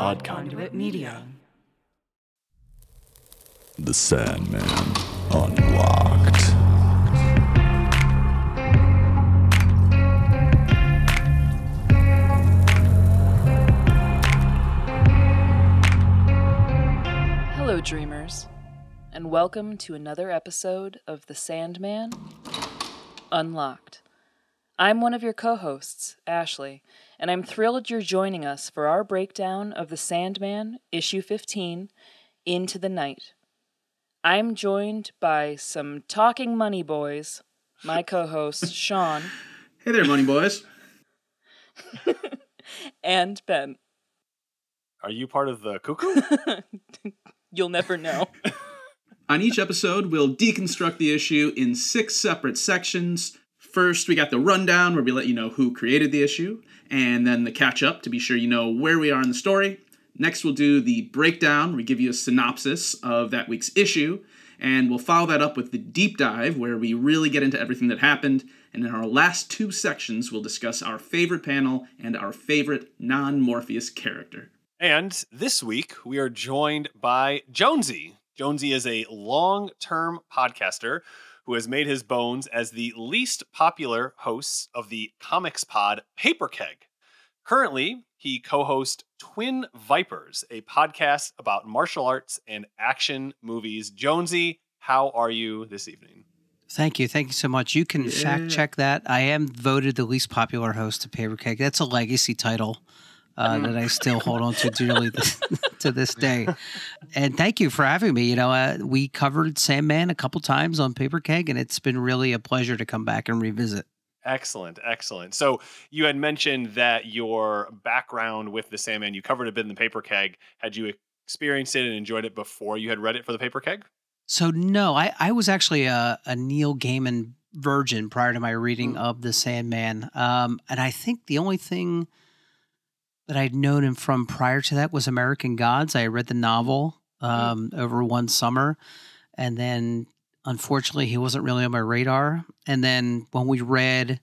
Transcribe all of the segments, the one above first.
Odd Conduit Media. The Sandman Unlocked. Hello, dreamers, and welcome to another episode of The Sandman Unlocked. I'm one of your co hosts, Ashley, and I'm thrilled you're joining us for our breakdown of The Sandman, issue 15, Into the Night. I'm joined by some talking money boys, my co host, Sean, Hey there, money boys. and Ben. Are you part of the cuckoo? You'll never know. On each episode, we'll deconstruct the issue in six separate sections. First, we got the rundown where we let you know who created the issue, and then the catch up to be sure you know where we are in the story. Next, we'll do the breakdown where we give you a synopsis of that week's issue, and we'll follow that up with the deep dive where we really get into everything that happened. And in our last two sections, we'll discuss our favorite panel and our favorite non Morpheus character. and this week we are joined by Jonsey. Jonsey is a long term podcaster who has made his bones as the least popular host of the comics pod Paperkeg. Currently, he co hosts Twin Vipers, a podcast about martial arts and action movies. Jonsey, how are you this evening? Thank you. Thank you so much. You can Yeah. fact check that. I am voted the least popular host of Paperkeg. That's a legacy title uh, that I still hold on to dearly this, to this day. And thank you for having me. You know, uh, we covered Sandman a couple times on Paperkeg, and it's been really a pleasure to come back and revisit. Excellent, excellent. So you had mentioned that your background with the Sandman, you covered a bit in the Paperkeg. Had you experienced it and enjoyed it before you had read it for the Paperkeg? So no, I, I was actually a, a Neil Gaiman virgin prior to my reading of the Sandman, um, and I think the only thing that I'd known him from prior to that was American Gods. I read the novel um, over one summer, and then unfortunately he wasn't really on my radar. And then when we read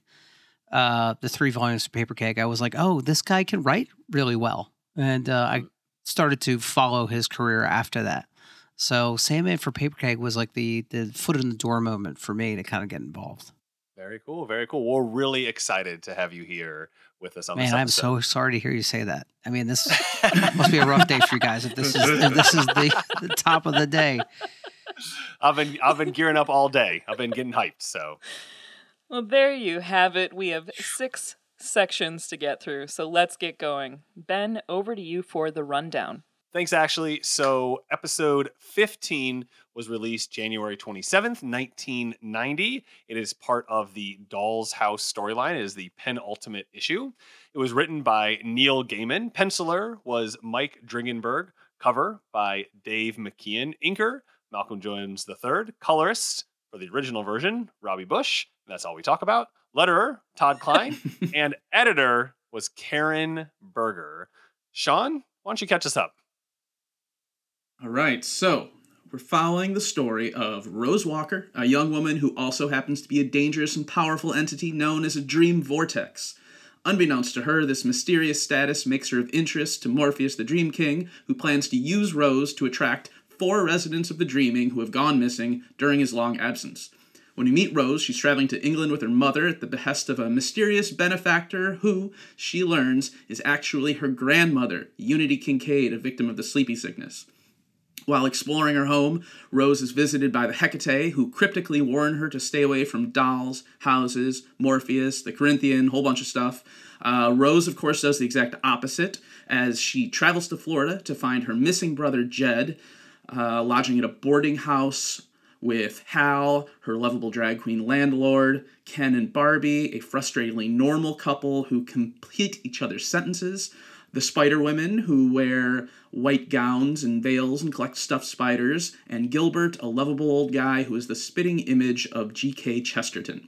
uh, the three volumes of Paperkeg, I was like, oh, this guy can write really well, and uh, I started to follow his career after that. So Sandman for Paperkeg was like the the foot in the door moment for me to kind of get involved. Very cool, very cool. We're really excited to have you here with us on Man, this I'm so sorry to hear you say that. I mean, this must be a rough day for you guys if this is if this is the, the top of the day. I've been I've been gearing up all day. I've been getting hyped. So Well, there you have it. We have six sections to get through, so let's get going. Ben, over to you for the rundown. Thanks, Ashley. So, episode 15 was released January 27th, 1990. It is part of the Doll's House storyline. It is the penultimate issue. It was written by Neil Gaiman. Penciler was Mike Dringenberg. Cover by Dave McKean. Inker, Malcolm Jones III. Colorist for the original version, Robbie Busch. That's all we talk about. Letterer, Todd Klein. and editor was Karen Berger. Sean, why don't you catch us up? All right, so we're following the story of Rose Walker, a young woman who also happens to be a dangerous and powerful entity known as a dream vortex. Unbeknownst to her, this mysterious status makes her of interest to Morpheus the Dream King, who plans to use Rose to attract four residents of the Dreaming who have gone missing during his long absence. When we meet Rose, she's traveling to England with her mother at the behest of a mysterious benefactor who, she learns, is actually her grandmother, Unity Kincaid, a victim of the sleepy sickness. While exploring her home, Rose is visited by the Hecate, who cryptically warn her to stay away from dolls, houses, Morpheus, the Corinthian, whole bunch of stuff. Uh, Rose, of course, does the exact opposite as she travels to Florida to find her missing brother Jed, uh, lodging at a boarding house with Hal, her lovable drag queen landlord, Ken and Barbie, a frustratingly normal couple who complete each other's sentences, the Spider Women, who wear white gowns and veils and collect stuffed spiders, and Gilbert, a lovable old guy who is the spitting image of G.K. Chesterton.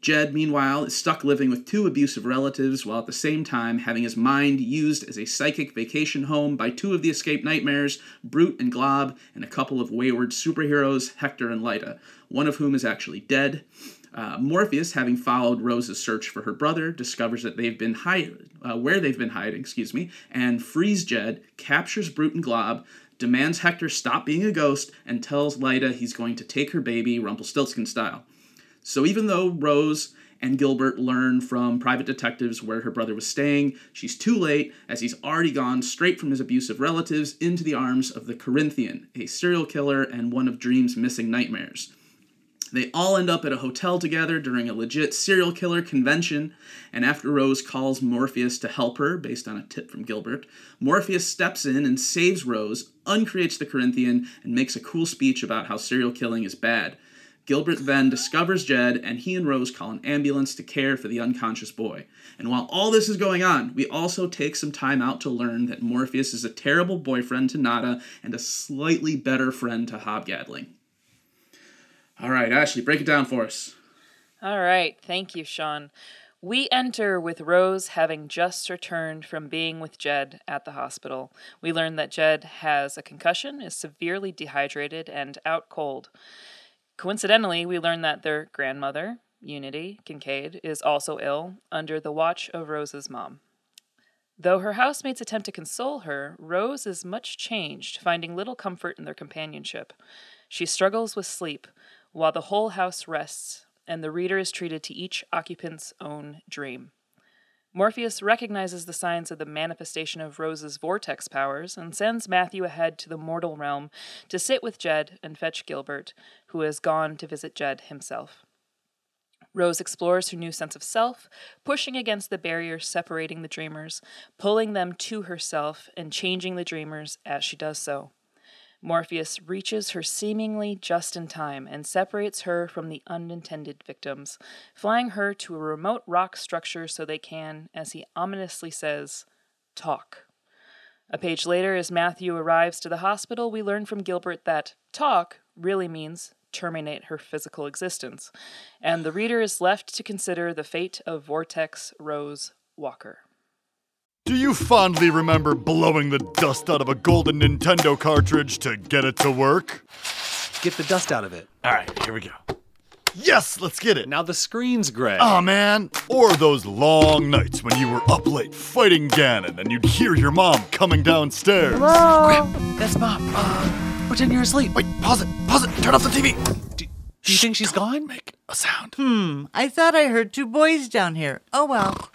Jed, meanwhile, is stuck living with two abusive relatives while at the same time having his mind used as a psychic vacation home by two of the escaped nightmares, Brute and Glob, and a couple of wayward superheroes, Hector and Lyta, one of whom is actually dead. Uh, Morpheus, having followed Rose's search for her brother, discovers that they've been hiding, uh, where they've been hiding, excuse me, and frees Jed, captures Brute and Glob, demands Hector stop being a ghost, and tells Lyta he's going to take her baby Rumpelstiltskin style. So even though Rose and Gilbert learn from private detectives where her brother was staying, she's too late as he's already gone straight from his abusive relatives into the arms of the Corinthian, a serial killer and one of Dream's missing nightmares. They all end up at a hotel together during a legit serial killer convention, and after Rose calls Morpheus to help her, based on a tip from Gilbert, Morpheus steps in and saves Rose, uncreates the Corinthian, and makes a cool speech about how serial killing is bad. Gilbert then discovers Jed, and he and Rose call an ambulance to care for the unconscious boy. And while all this is going on, we also take some time out to learn that Morpheus is a terrible boyfriend to Nada and a slightly better friend to Hob Gadling. All right, Ashley, break it down for us. All right, thank you, Sean. We enter with Rose having just returned from being with Jed at the hospital. We learn that Jed has a concussion, is severely dehydrated, and out cold. Coincidentally, we learn that their grandmother, Unity Kincaid, is also ill under the watch of Rose's mom. Though her housemates attempt to console her, Rose is much changed, finding little comfort in their companionship. She struggles with sleep, while the whole house rests, and the reader is treated to each occupant's own dream. Morpheus recognizes the signs of the manifestation of Rose's vortex powers and sends Matthew ahead to the mortal realm to sit with Jed and fetch Gilbert, who has gone to visit Jed himself. Rose explores her new sense of self, pushing against the barriers separating the dreamers, pulling them to herself, and changing the dreamers as she does so. Morpheus reaches her seemingly just in time and separates her from the unintended victims, flying her to a remote rock structure so they can, as he ominously says, talk. A page later, as Matthew arrives to the hospital, we learn from Gilbert that talk really means terminate her physical existence, and the reader is left to consider the fate of Vortex Rose Walker. Do you fondly remember blowing the dust out of a golden Nintendo cartridge to get it to work? Get the dust out of it. All right, here we go. Yes, let's get it. Now the screen's gray. Oh man. Or those long nights when you were up late fighting Ganon and you'd hear your mom coming downstairs. Hello? Crap, That's Mom. Uh, pretend you're asleep. Wait, pause it, pause it, turn off the TV. Do, do you think she's gone? Make a sound. Hmm, I thought I heard two boys down here. Oh well.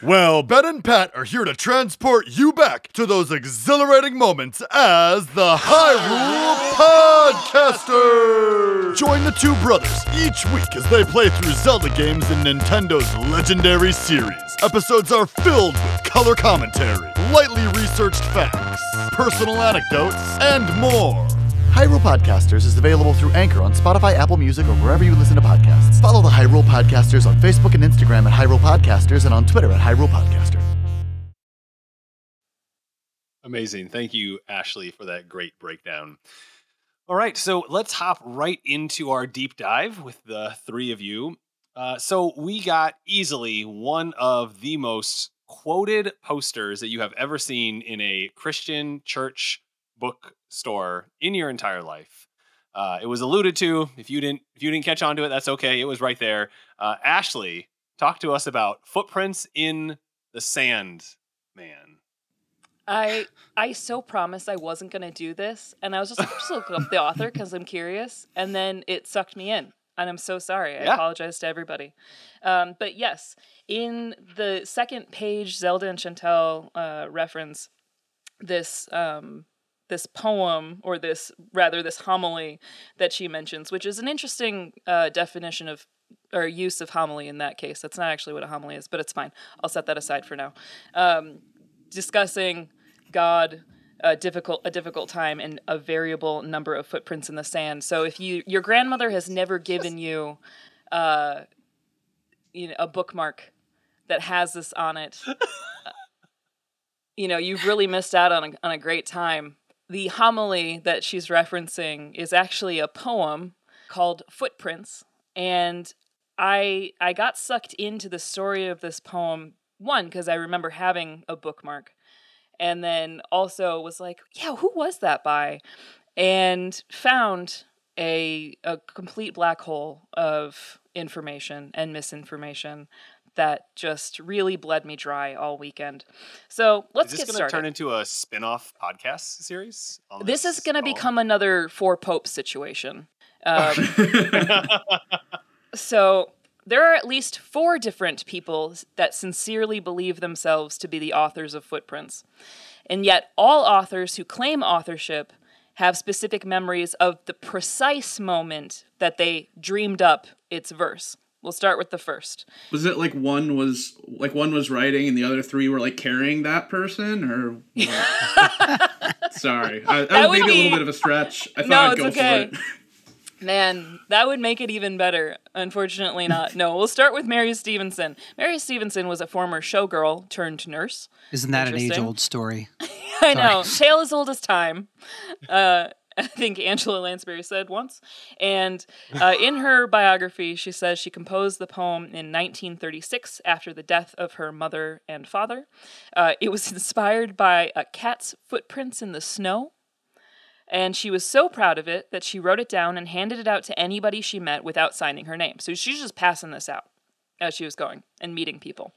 Well, Ben and Pat are here to transport you back to those exhilarating moments as the Hyrule Podcasters. Join the two brothers each week as they play through Zelda games in Nintendo's legendary series. Episodes are filled with color commentary, lightly researched facts, personal anecdotes, and more. Hyrule Podcasters is available through Anchor on Spotify, Apple Music, or wherever you listen to podcasts. Follow the Hyrule Podcasters on Facebook and Instagram at Hyrule Podcasters and on Twitter at Hyrule Podcaster. Amazing. Thank you, Ashley, for that great breakdown. All right, so let's hop right into our deep dive with the three of you. Uh, so we got easily one of the most quoted posters that you have ever seen in a Christian church bookstore in your entire life. Uh, it was alluded to. If you didn't, if you didn't catch on to it, that's okay. It was right there. Uh, Ashley, talk to us about footprints in the sand, man. I I so promised I wasn't gonna do this, and I was just like, I'm just look up the author because I'm curious, and then it sucked me in, and I'm so sorry. I Yeah. apologize to everybody. Um, but yes, in the second page, Zelda and Chantal uh, reference this um, this poem, or this rather this homily that she mentions, which is an interesting uh, definition of or use of homily in that case. That's not actually what a homily is, but it's fine. I'll set that aside for now. Um, discussing God, a difficult a difficult time, and a variable number of footprints in the sand. So if you your grandmother has never given you, uh, you know, a bookmark that has this on it, uh, you know, you've really missed out on a, on a great time. The homily that she's referencing is actually a poem called Footprints, and I I got sucked into the story of this poem one because I remember having a bookmark, and then also was like, yeah, who was that by? And found a a complete black hole of information and misinformation that just really bled me dry all weekend. So let's is this get started. turn into a spin-off podcast series? on this is going to become another four popes situation. Um, so there are at least four different people that sincerely believe themselves to be the authors of Footprints. And yet, all authors who claim authorship have specific memories of the precise moment that they dreamed up its verse. We'll start with the first. Was it like one was like one was writing and the other three were like carrying that person or? Sorry, I, that, That was would maybe a little bit of a stretch. I thought No, I'd it's go okay. for it. Man, that would make it even better. Unfortunately, not. No, we'll start with Mary Stevenson. Mary Stevenson was a former showgirl turned nurse. Isn't that an age old story? I know. Tale as old as time. Uh, I think Angela Lansbury said once. And uh, in her biography, she says she composed the poem in 1936 after the death of her mother and father. Uh, it was inspired by a cat's footprints in the snow. And she was so proud of it that she wrote it down and handed it out to anybody she met without signing her name. So she's just passing this out as she was going and meeting people.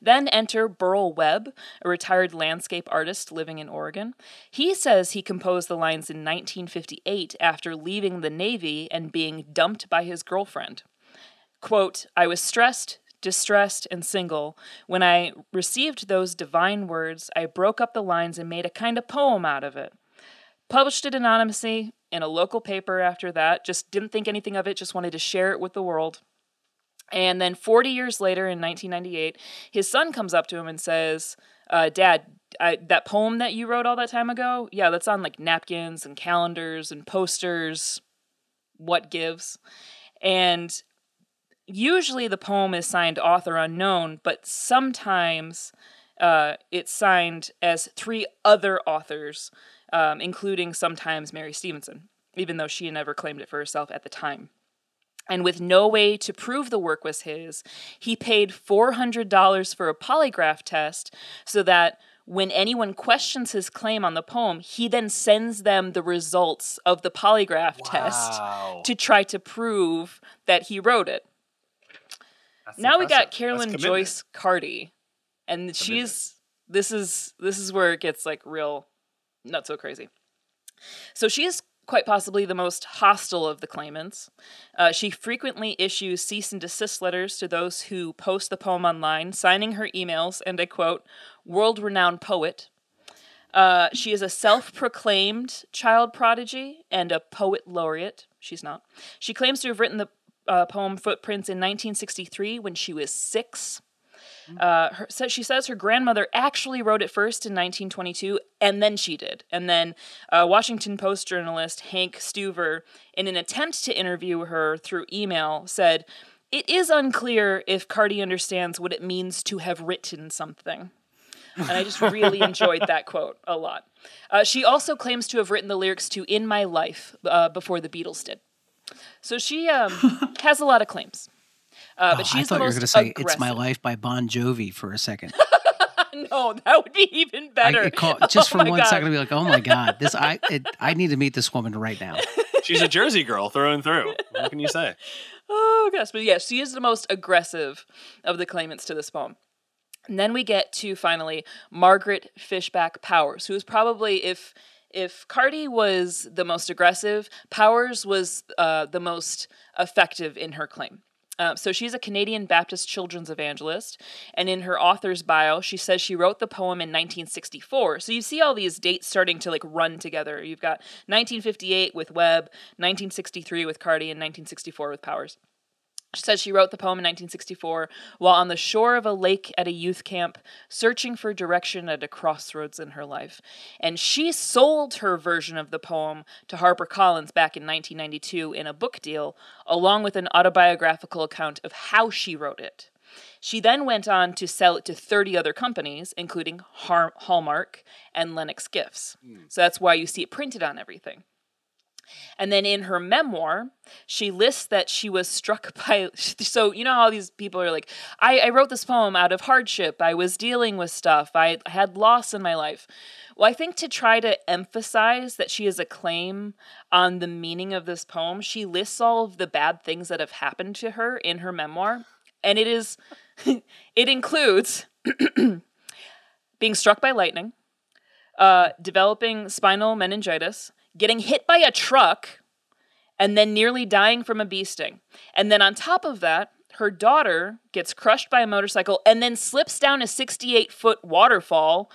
Then enter Burl Webb, a retired landscape artist living in Oregon. He says he composed the lines in 1958 after leaving the Navy and being dumped by his girlfriend. Quote, I was stressed, distressed, and single. When I received those divine words, I broke up the lines and made a kind of poem out of it. Published it anonymously in a local paper after that, just didn't think anything of it, just wanted to share it with the world. And then 40 years later, in 1998, his son comes up to him and says, uh, Dad, I, that poem that you wrote all that time ago, yeah, that's on like napkins and calendars and posters. What gives? And usually the poem is signed author unknown, but sometimes uh, it's signed as three other authors, um, including sometimes Mary Stevenson, even though she never claimed it for herself at the time. And with no way to prove the work was his, he paid $400 for a polygraph test so that when anyone questions his claim on the poem, he then sends them the results of the polygraph test to try to prove that he wrote it. That's now we got Carolyn. Joyce Carty, and she's this is this is where it gets like real, not so crazy. So she is quite possibly the most hostile of the claimants. Uh, she frequently issues cease and desist letters to those who post the poem online, signing her emails, and I quote, "world renowned poet." Uh, she is a self proclaimed child prodigy and a poet laureate. She's not. She claims to have written the uh, poem Footprints in 1963 when she was six. Uh, her, so she says her grandmother actually wrote it first in 1922, and then she did. And then uh, Washington Post journalist Hank Stuever, in an attempt to interview her through email, said, It is unclear if Carty understands what it means to have written something. And I just really enjoyed that quote a lot. Uh, she also claims to have written the lyrics to In My Life uh, before the Beatles did. So she um, has a lot of claims. Uh, Oh, but I thought you were going to say "It's My. Life" by Bon Jovi for a second. No, that would be even better. it caught, just Oh for my one God. second, I'd be like, "Oh my god, this I it, I need to meet this woman right now." She's a Jersey girl through and through. What can you say? Oh gosh, but yes, she is the most aggressive of the claimants to this poem. And then we get to finally Margaret Fishback Powers, who is probably if if Carty was the most aggressive, Powers was uh, the most effective in her claim. Uh, so she's a Canadian Baptist children's evangelist, and in her author's bio, she says she wrote the poem in 1964. So you see all these dates starting to like run together. You've got 1958 with Webb, 1963 with Carty, and 1964 with Powers. She says she wrote the poem in 1964 while on the shore of a lake at a youth camp, searching for direction at a crossroads in her life. And she sold her version of the poem to HarperCollins back in 1992 in a book deal, along with an autobiographical account of how she wrote it. She then went on to sell it to 30 other companies, including Har- Hallmark and Lenox Gifts. Hmm. So that's why you see it printed on everything. And then in her memoir, she lists that she was struck by. So, you know how these people are like, I, I wrote this poem out of hardship. I was dealing with stuff. I had loss in my life. Well, I think to try to emphasize that she has a claim on the meaning of this poem, she lists all of the bad things that have happened to her in her memoir. And it is, it includes being struck by lightning, uh, developing spinal meningitis, getting hit by a truck, and then nearly dying from a bee sting. And then on top of that, her daughter gets crushed by a motorcycle and then slips down a 68 foot waterfall.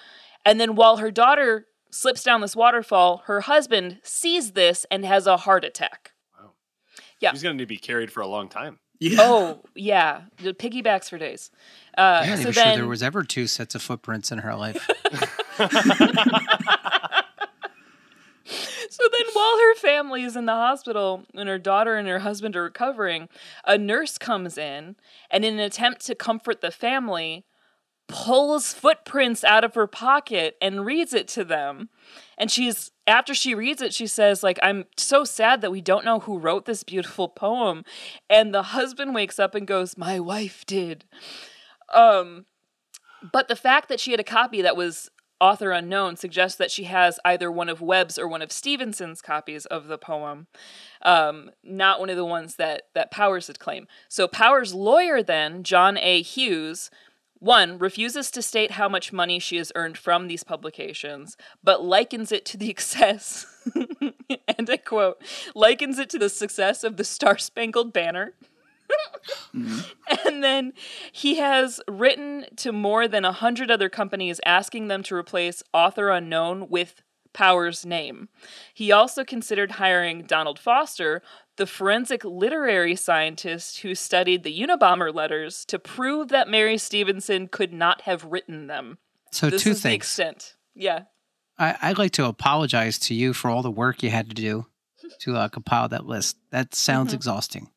And then while her daughter slips down this waterfall, her husband sees this and has a heart attack. Wow. Yeah. He's going to need to be carried for a long time. Yeah. Oh, yeah. The piggybacks for days. Uh, Yeah, they so were sure there was ever two sets of footprints in her life. So then, while her family is in the hospital and her daughter and her husband are recovering, a nurse comes in and, in an attempt to comfort the family, pulls footprints out of her pocket and reads it to them. And she's, after she reads it, she says, like, I'm so sad that we don't know who wrote this beautiful poem. And the husband wakes up and goes, My wife did. Um, but the fact that she had a copy that was author unknown suggests that she has either one of Webb's or one of Stevenson's copies of the poem, um, not one of the ones that that Powers had claimed. So Powers' lawyer then, John A. Hughes, one refuses to state how much money she has earned from these publications, but likens it to the excess, and I quote, likens it to the success of the Star Spangled Banner. And then he has written to more than a hundred other companies asking them to replace author unknown with Powers' name. He also considered hiring Donald Foster, the forensic literary scientist who studied the Unabomber letters, to prove that Mary Stevenson could not have written them. So this two things. extent. Yeah. I, I'd like to apologize to you for all the work you had to do to uh, compile that list. That sounds Mhm. exhausting.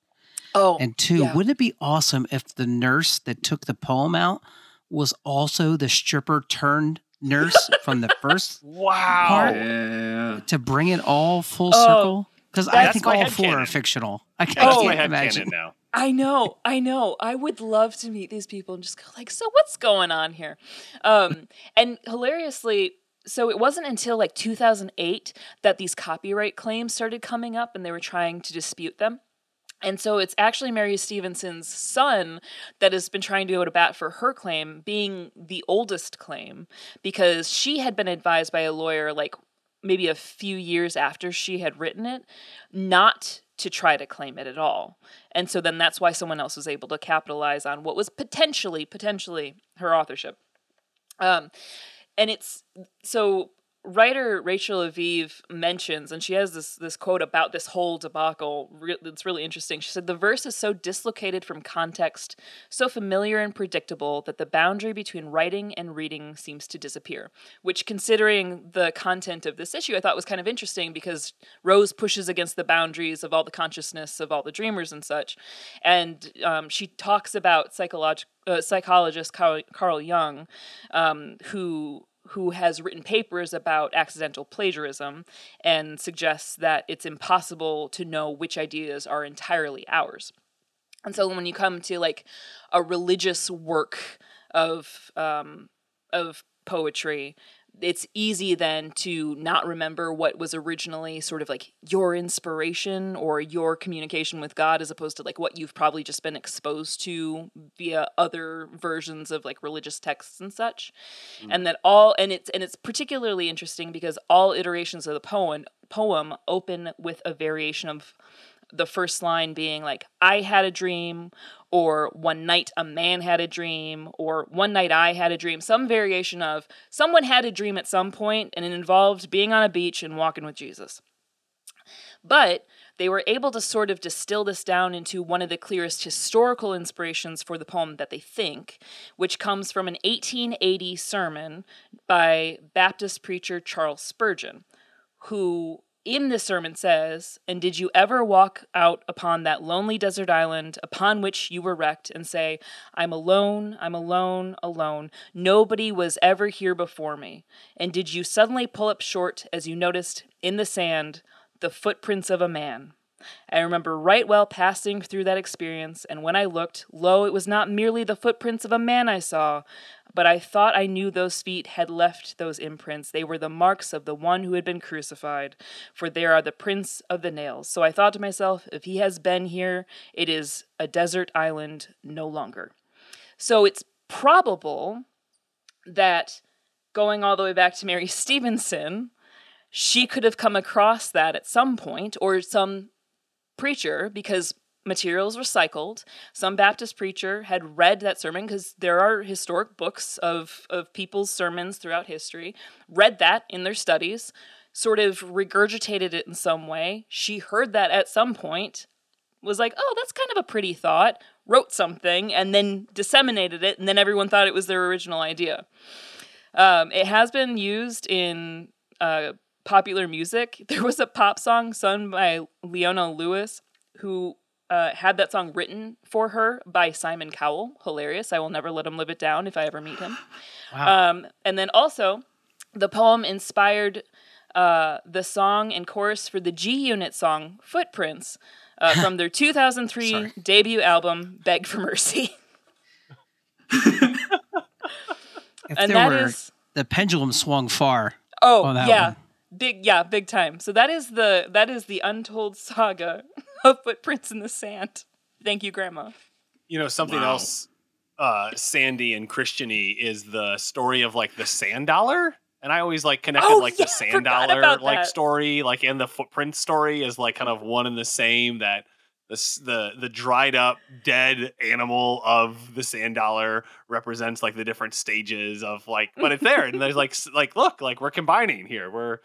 Oh, And two, yeah. wouldn't it be awesome if the nurse that took the poem out was also the stripper turned nurse from the first Wow. Part- Yeah. to bring it all full Oh, circle? Because I think all head four are fictional. I can't, That's Oh. my can't head imagine. canon now. I know, I know. I would love to meet these people and just go like, so what's going on here? Um, and hilariously, so it wasn't until like 2008 that these copyright claims started coming up and they were trying to dispute them. And so it's actually Mary Stevenson's son that has been trying to go to bat for her claim, being the oldest claim, because she had been advised by a lawyer like maybe a few years after she had written it not to try to claim it at all. And so then that's why someone else was able to capitalize on what was potentially potentially her authorship. Um and it's so writer Rachel Aviv mentions, and she has this this quote about this whole debacle. Re- it's really interesting. She said the verse is so dislocated from context, so familiar and predictable that the boundary between writing and reading seems to disappear. Which, considering the content of this issue, I thought was kind of interesting because Rose pushes against the boundaries of all the consciousness of all the dreamers and such, and um, she talks about psycholog- uh, psychologist Carl, Carl Jung, um, who who has written papers about accidental plagiarism and suggests that it's impossible to know which ideas are entirely ours. And so when you come to like a religious work of um, of poetry, it's easy then to not remember what was originally sort of like your inspiration or your communication with God as opposed to like what you've probably just been exposed to via other versions of like religious texts and such. Mm. And that all and it's and it's particularly interesting because all iterations of the poem poem open with a variation of the first line being like i had a dream or one night a man had a dream or one night i had a dream. Some variation of someone had a dream at some point and it involved being on a beach and walking with jesus. But they were able to sort of distill this down into one of the clearest historical inspirations for the poem that they think, which comes from an 1880 sermon by Baptist preacher Charles Spurgeon, who in this sermon says, And did you ever walk out upon that lonely desert island upon which you were wrecked and say, I'm alone, I'm alone, alone. Nobody was ever here before me. And did you suddenly pull up short as you noticed in the sand the footprints of a man. I remember right well passing through that experience, and when I looked, lo, it was not merely the footprints of a man I saw, but I thought I knew those feet had left those imprints. They were the marks of the one who had been crucified, for there are the prints of the nails. So I thought to myself, if he has been here, it is a desert island no longer. So it's probable that going all the way back to Mary Stevenson, she could have come across that at some point, or some preacher, because materials recycled. Some Baptist preacher had read that sermon because there are historic books of, of people's sermons throughout history, read that in their studies, sort of regurgitated it in some way. She heard that at some point, was like, oh, that's kind of a pretty thought, wrote something, and then disseminated it, and then everyone thought it was their original idea. Um, it has been used in uh, popular music. There was a pop song sung by Leona Lewis who uh, had that song written for her by Simon Cowell. Hilarious. I will never let him live it down if I ever meet him. Wow. Um, and then also, the poem inspired uh, the song and chorus for the G Unit song Footprints uh, from their 2003 Sorry. debut album Beg for Mercy. if and there that were, is the pendulum swung far. Oh yeah, one. Big yeah, big time. So that is the that is the untold saga of footprints in the sand. Thank you, Grandma. You know, something Wow. else, uh, Sandy and Christiany is the story of like the sand dollar. And I always like connected Oh, like yeah, the sand dollar like that. story, like and the footprint story is like kind of one and the same. That the the the dried up dead animal of the sand dollar represents like the different stages of like, but it's there and there's like like look like we're combining here. We're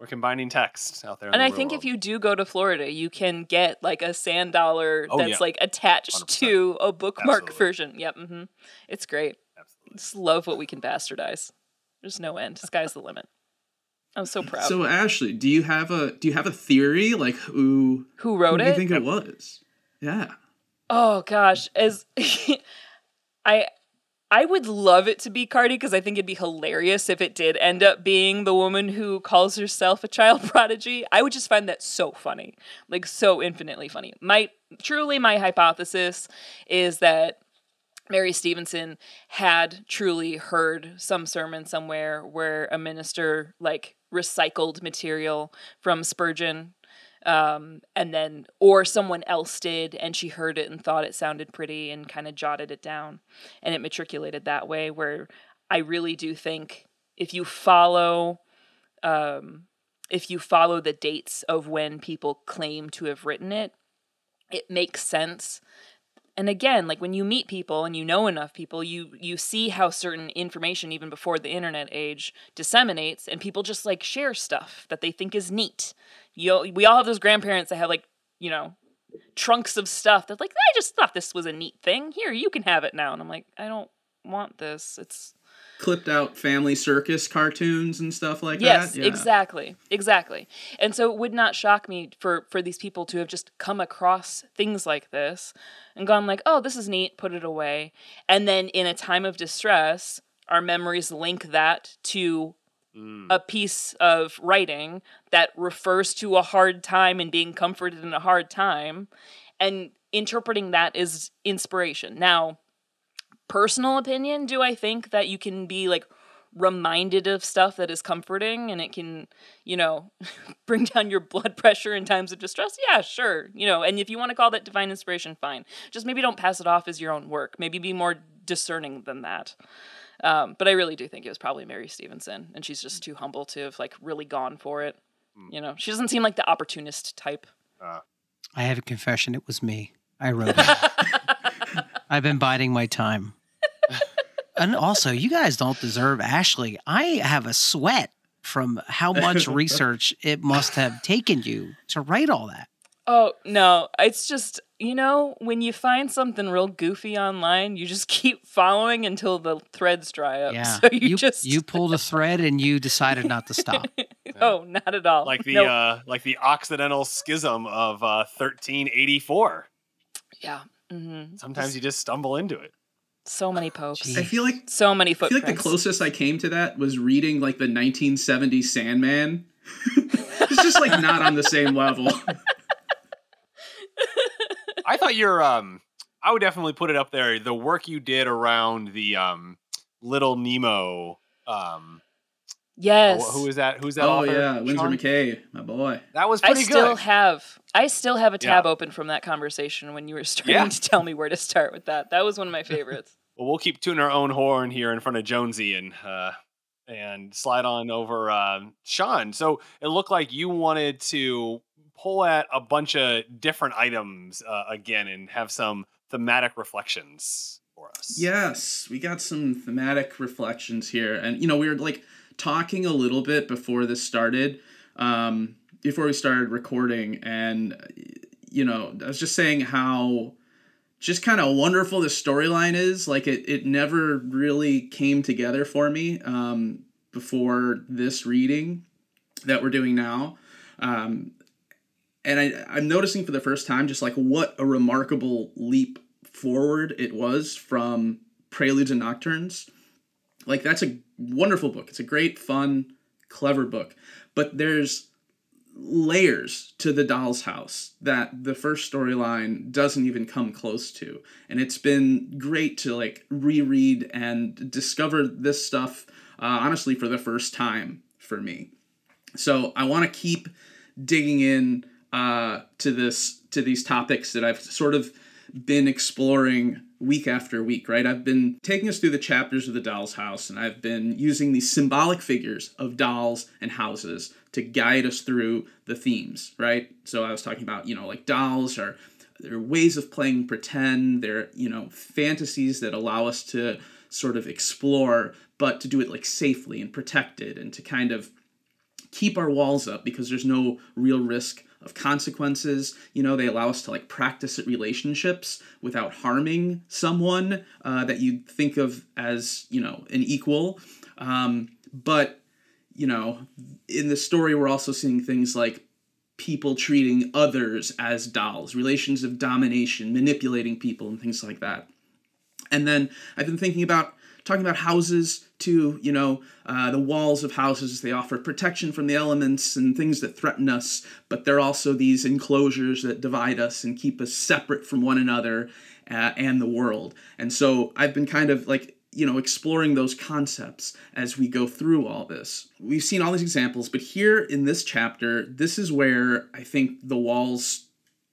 we're combining text out there. in And the I think world. if you do go to Florida, you can get like a sand dollar Oh, that's yeah. like attached 100%. to a bookmark Absolutely. version. Yep, hmm it's great. Absolutely. Just love what we can bastardize. There's no end. Sky's the limit. I'm so proud. So Ashley, do you have a do you have a theory like who Who wrote who do it? you think it was? Yeah. Oh gosh, as I I would love it to be Carty because I think it'd be hilarious if it did end up being the woman who calls herself a child prodigy. I would just find that so funny. Like so infinitely funny. My truly my hypothesis is that Mary Stevenson had truly heard some sermon somewhere where a minister like recycled material from Spurgeon um, and then or someone else did and she heard it and thought it sounded pretty and kind of jotted it down. And it matriculated that way where i really do think if you follow um, if you follow the dates of when people claim to have written it it makes sense. And again like when you meet people and you know enough people you you see how certain information even before the internet age disseminates and people just like share stuff that they think is neat you we all have those grandparents that have like you know trunks of stuff that's like i just thought this was a neat thing. Here you can have it now. And i'm like i don't want this. It's Clipped out family circus cartoons and stuff like yes that. Yeah. exactly exactly. And so it would not shock me for for these people to have just come across things like this and gone like oh this is neat put it away. And then in a time of distress our memories link that to Mm. a piece of writing that refers to a hard time and being comforted in a hard time and interpreting that is inspiration. Now personal opinion do i think that you can be like reminded of stuff that is comforting and it can you know bring down your blood pressure in times of distress? Yeah sure you know and if you want to call that divine inspiration fine. Just maybe don't pass it off as your own work. Maybe be more discerning than that um, but i really do think it was probably mary stevenson and she's just mm. too humble to have like really gone for it mm. you know she doesn't seem like the opportunist type ah. I have a confession. It was me. I wrote it. I've been biding my time. And also, you guys don't deserve Ashley. I have a sweat from how much research it must have taken you to write all that. Oh, no. It's just, you know, when you find something real goofy online, you just keep following until the threads dry up. Yeah. So you, just you pulled a thread and you decided not to stop. Oh, not at all. like the Nope. uh like the occidental schism of uh 1384 yeah. hmm sometimes you just stumble into it So many popes. I feel like So many I feel like the closest I came to that was reading like the 1970 Sandman. it's just like not on the same level. I thought you're um I would definitely put it up there. The work you did around the um Little Nemo um Yes. who is that? Who's that? oh author, yeah, Winsor Sean? McCay, my boy. That was pretty I pretty still good. have I still have a tab Yeah. open from that conversation when you were starting Yeah. to tell me where to start with that. That was one of my favorites. well, we'll keep tuning our own horn here in front of Jonsey and uh and slide on over uh, Sean. So it looked like you wanted to pull at a bunch of different items uh, again and have some thematic reflections for us. Yes, we got some thematic reflections here, and you know we were like talking a little bit before this started, um, before we started recording, and you know I was just saying how just kind of wonderful the storyline is. Like it, it never really came together for me um, before this reading that we're doing now. Um, and I, I'm noticing for the first time just like what a remarkable leap forward it was from Preludes and Nocturnes. Like that's a wonderful book. It's a great, fun, clever book. But there's layers to the doll's house that the first storyline doesn't even come close to and it's been great to like reread and discover this stuff uh, honestly for the first time for me so i want to keep digging in uh, to this to these topics that i've sort of been exploring week after week, right? I've been taking us through the chapters of the doll's house, and I've been using these symbolic figures of dolls and houses to guide us through the themes, right? So I was talking about, you know, like dolls are they're ways of playing pretend, they're, you know, fantasies that allow us to sort of explore, but to do it like safely and protected and to kind of keep our walls up because there's no real risk of consequences. You know, they allow us to like practice at relationships without harming someone uh, that you think of as, you know, an equal. Um, but, you know, in the story, we're also seeing things like people treating others as dolls, relations of domination, manipulating people, and things like that. And then I've been thinking about talking about houses to You know, uh, the walls of houses. They offer protection from the elements and things that threaten us, but they're also these enclosures that divide us and keep us separate from one another uh, and the world. And so I've been kind of like you know exploring those concepts as we go through all this. We've seen all these examples but here in this chapter this is where i think the walls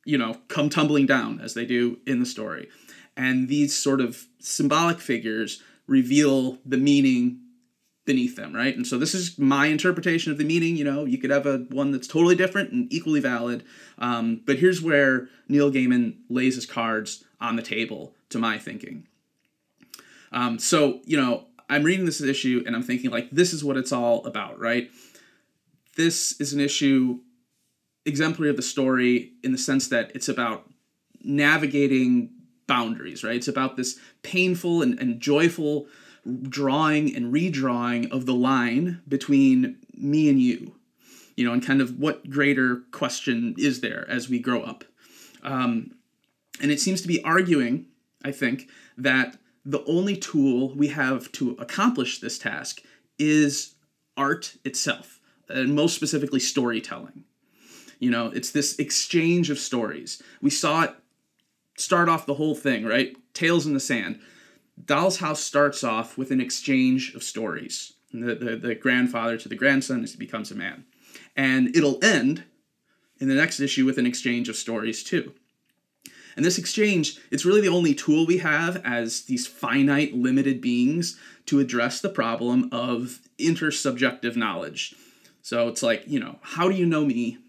you know come tumbling down as they do in the story. And these sort of symbolic figures reveal the meaning beneath them right? And so this is my interpretation of the meaning you know you could have a one that's totally different and equally valid um, but here's where neil gaiman lays his cards on the table to my thinking. Um, so you know i'm reading this issue and i'm thinking like this is what it's all about right? This is an issue exemplary of the story in the sense that it's about navigating boundaries, right? It's about this painful and, and joyful drawing and redrawing of the line between me and you, you know, and kind of what greater question is there as we grow up. Um, and it seems to be arguing, I think, that the only tool we have to accomplish this task is art itself, and most specifically storytelling. You know, it's this exchange of stories. We saw it start off the whole thing, right? Tales in the sand. Doll's House starts off with an exchange of stories. The, the, the grandfather to the grandson as he becomes a man. And it'll end in the next issue with an exchange of stories, too. And this exchange, it's really the only tool we have as these finite, limited beings to address the problem of intersubjective knowledge. So it's like, you know, how do you know me?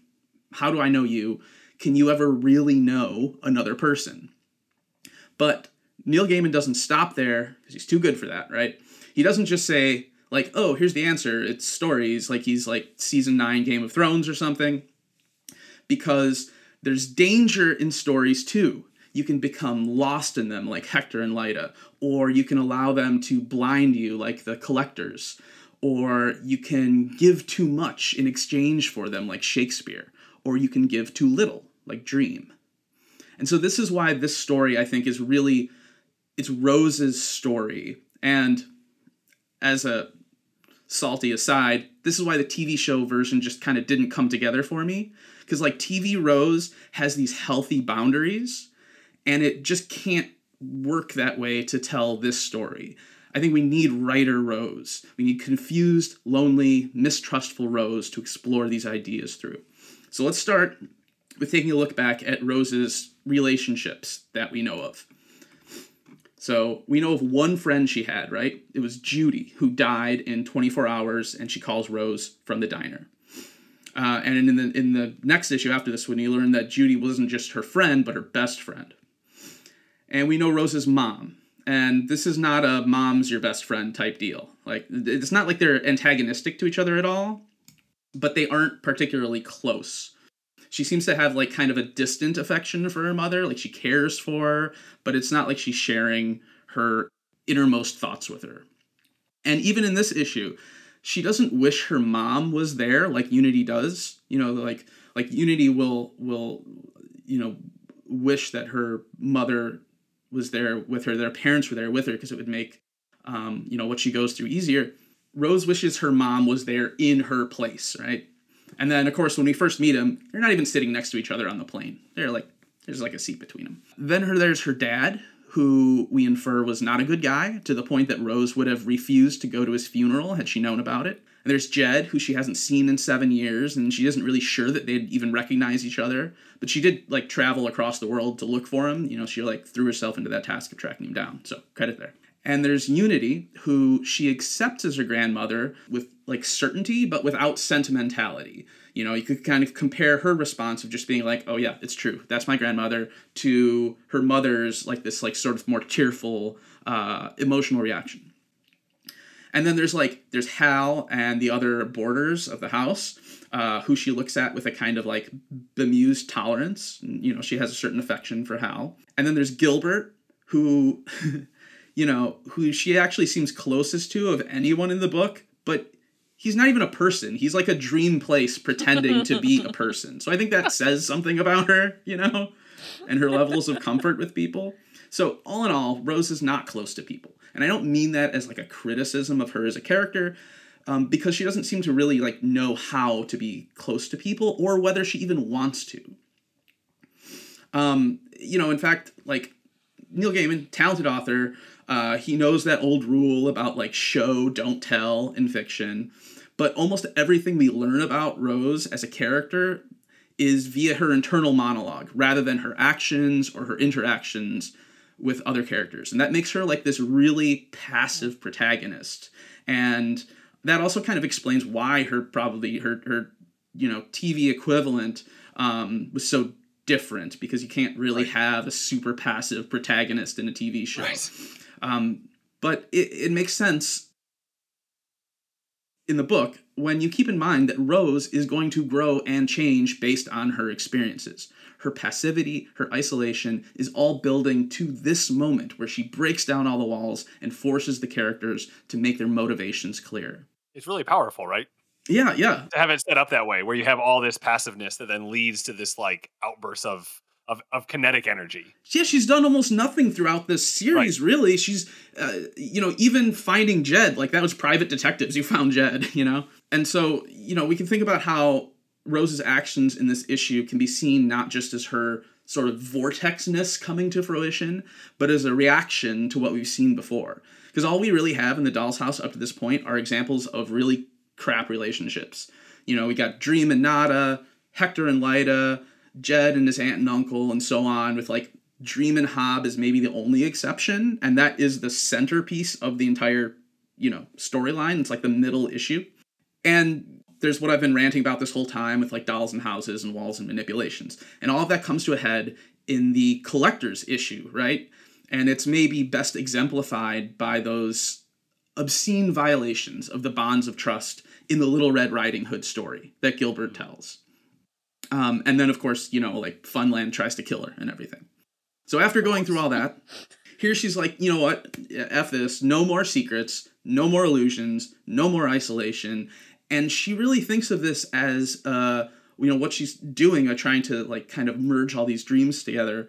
How do I know you? Can you ever really know another person? But Neil Gaiman doesn't stop there because he's too good for that, right? He doesn't just say, like, oh, here's the answer, it's stories, like he's like season nine Game of Thrones or something. Because there's danger in stories too. You can become lost in them, like Hector and Lyta, or you can allow them to blind you, like the collectors, or you can give too much in exchange for them, like Shakespeare, or you can give too little, like Dream. And so this is why this story, I think, is really it's Rose's story. And as a salty aside, this is why the TV show version just kind of didn't come together for me. Because, like, TV Rose has these healthy boundaries, and it just can't work that way to tell this story. I think we need writer Rose. We need confused, lonely, mistrustful Rose to explore these ideas through. So let's start with taking a look back at Rose's relationships that we know of. So we know of one friend she had, right? It was Judy, who died in 24 hours, and she calls Rose from the diner. Uh, and in the in the next issue after this one, you learn that Judy wasn't just her friend, but her best friend. And we know Rose's mom, and this is not a mom's your best friend type deal. Like it's not like they're antagonistic to each other at all, but they aren't particularly close. She seems to have like kind of a distant affection for her mother, like she cares for her, but it's not like she's sharing her innermost thoughts with her. And even in this issue, she doesn't wish her mom was there like Unity does. You know, like like Unity will will you know wish that her mother was there with her, their parents were there with her because it would make um, you know what she goes through easier. Rose wishes her mom was there in her place, right? And then, of course, when we first meet him, they're not even sitting next to each other on the plane. They're like, there's like a seat between them. Then her, there's her dad, who we infer was not a good guy, to the point that Rose would have refused to go to his funeral had she known about it. And there's Jed, who she hasn't seen in seven years, and she isn't really sure that they'd even recognize each other. But she did like travel across the world to look for him. You know, she like threw herself into that task of tracking him down. So credit there. And there's Unity, who she accepts as her grandmother with like certainty, but without sentimentality. You know, you could kind of compare her response of just being like, "Oh yeah, it's true. That's my grandmother," to her mother's like this like sort of more tearful, uh, emotional reaction. And then there's like there's Hal and the other boarders of the house, uh, who she looks at with a kind of like bemused tolerance. You know, she has a certain affection for Hal. And then there's Gilbert, who, you know, who she actually seems closest to of anyone in the book, but he's not even a person. He's like a dream place pretending to be a person. So I think that says something about her, you know, and her levels of comfort with people. So all in all, Rose is not close to people. And I don't mean that as like a criticism of her as a character, um, because she doesn't seem to really like know how to be close to people or whether she even wants to. Um, you know, in fact, like Neil Gaiman, talented author, uh, he knows that old rule about like show, don't tell in fiction. But almost everything we learn about Rose as a character is via her internal monologue rather than her actions or her interactions with other characters. And that makes her like this really passive protagonist. And that also kind of explains why her probably her her you know TV equivalent um, was so different because you can't really Right. have a super passive protagonist in a TV show. Right. Um, but it, it makes sense in the book when you keep in mind that Rose is going to grow and change based on her experiences. Her passivity, her isolation is all building to this moment where she breaks down all the walls and forces the characters to make their motivations clear. It's really powerful, right? Yeah, yeah. To have it set up that way, where you have all this passiveness that then leads to this like outburst of of, of kinetic energy. Yeah, she's done almost nothing throughout this series, really. She's, uh, you know, even finding Jed, like that was private detectives. You found Jed, you know? And so, you know, we can think about how Rose's actions in this issue can be seen not just as her sort of vortexness coming to fruition, but as a reaction to what we've seen before. Because all we really have in the doll's house up to this point are examples of really crap relationships. You know, we got Dream and Nada, Hector and Lyta, Jed and his aunt and uncle, and so on, with like Dream and Hob is maybe the only exception, and that is the centerpiece of the entire, you know, storyline. It's like the middle issue. And there's what I've been ranting about this whole time with like dolls and houses and walls and manipulations. And all of that comes to a head in the collector's issue, right? And it's maybe best exemplified by those obscene violations of the bonds of trust in the Little Red Riding Hood story that Gilbert tells. Um, and then, of course, you know, like Funland tries to kill her and everything. So after going through all that, here she's like, you know what? F this. No more secrets. No more illusions. No more isolation. And she really thinks of this as, uh, you know, what she's doing, uh, trying to like kind of merge all these dreams together,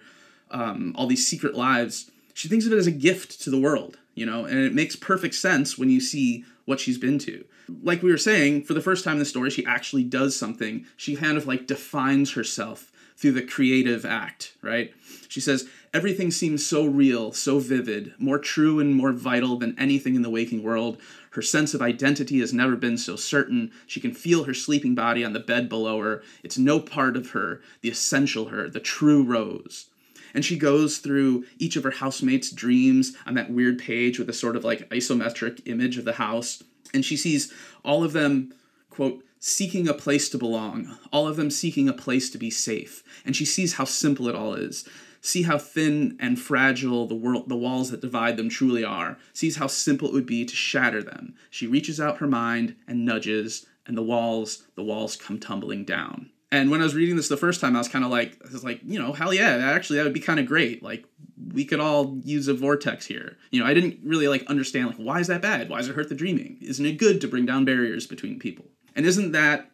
um, all these secret lives. She thinks of it as a gift to the world, you know, and it makes perfect sense when you see what she's been to. Like we were saying, for the first time in the story, she actually does something. She kind of like defines herself through the creative act, right? She says, Everything seems so real, so vivid, more true and more vital than anything in the waking world. Her sense of identity has never been so certain. She can feel her sleeping body on the bed below her. It's no part of her, the essential her, the true Rose. And she goes through each of her housemates' dreams on that weird page with a sort of like isometric image of the house. And she sees all of them, quote, seeking a place to belong, all of them seeking a place to be safe. And she sees how simple it all is. See how thin and fragile the world the walls that divide them truly are. Sees how simple it would be to shatter them. She reaches out her mind and nudges, and the walls, the walls come tumbling down. And when I was reading this the first time, I was kind of like, I was like, you know, hell yeah, actually that would be kind of great. Like we could all use a vortex here. You know, I didn't really like understand like why is that bad? Why does it hurt the dreaming? Isn't it good to bring down barriers between people? And isn't that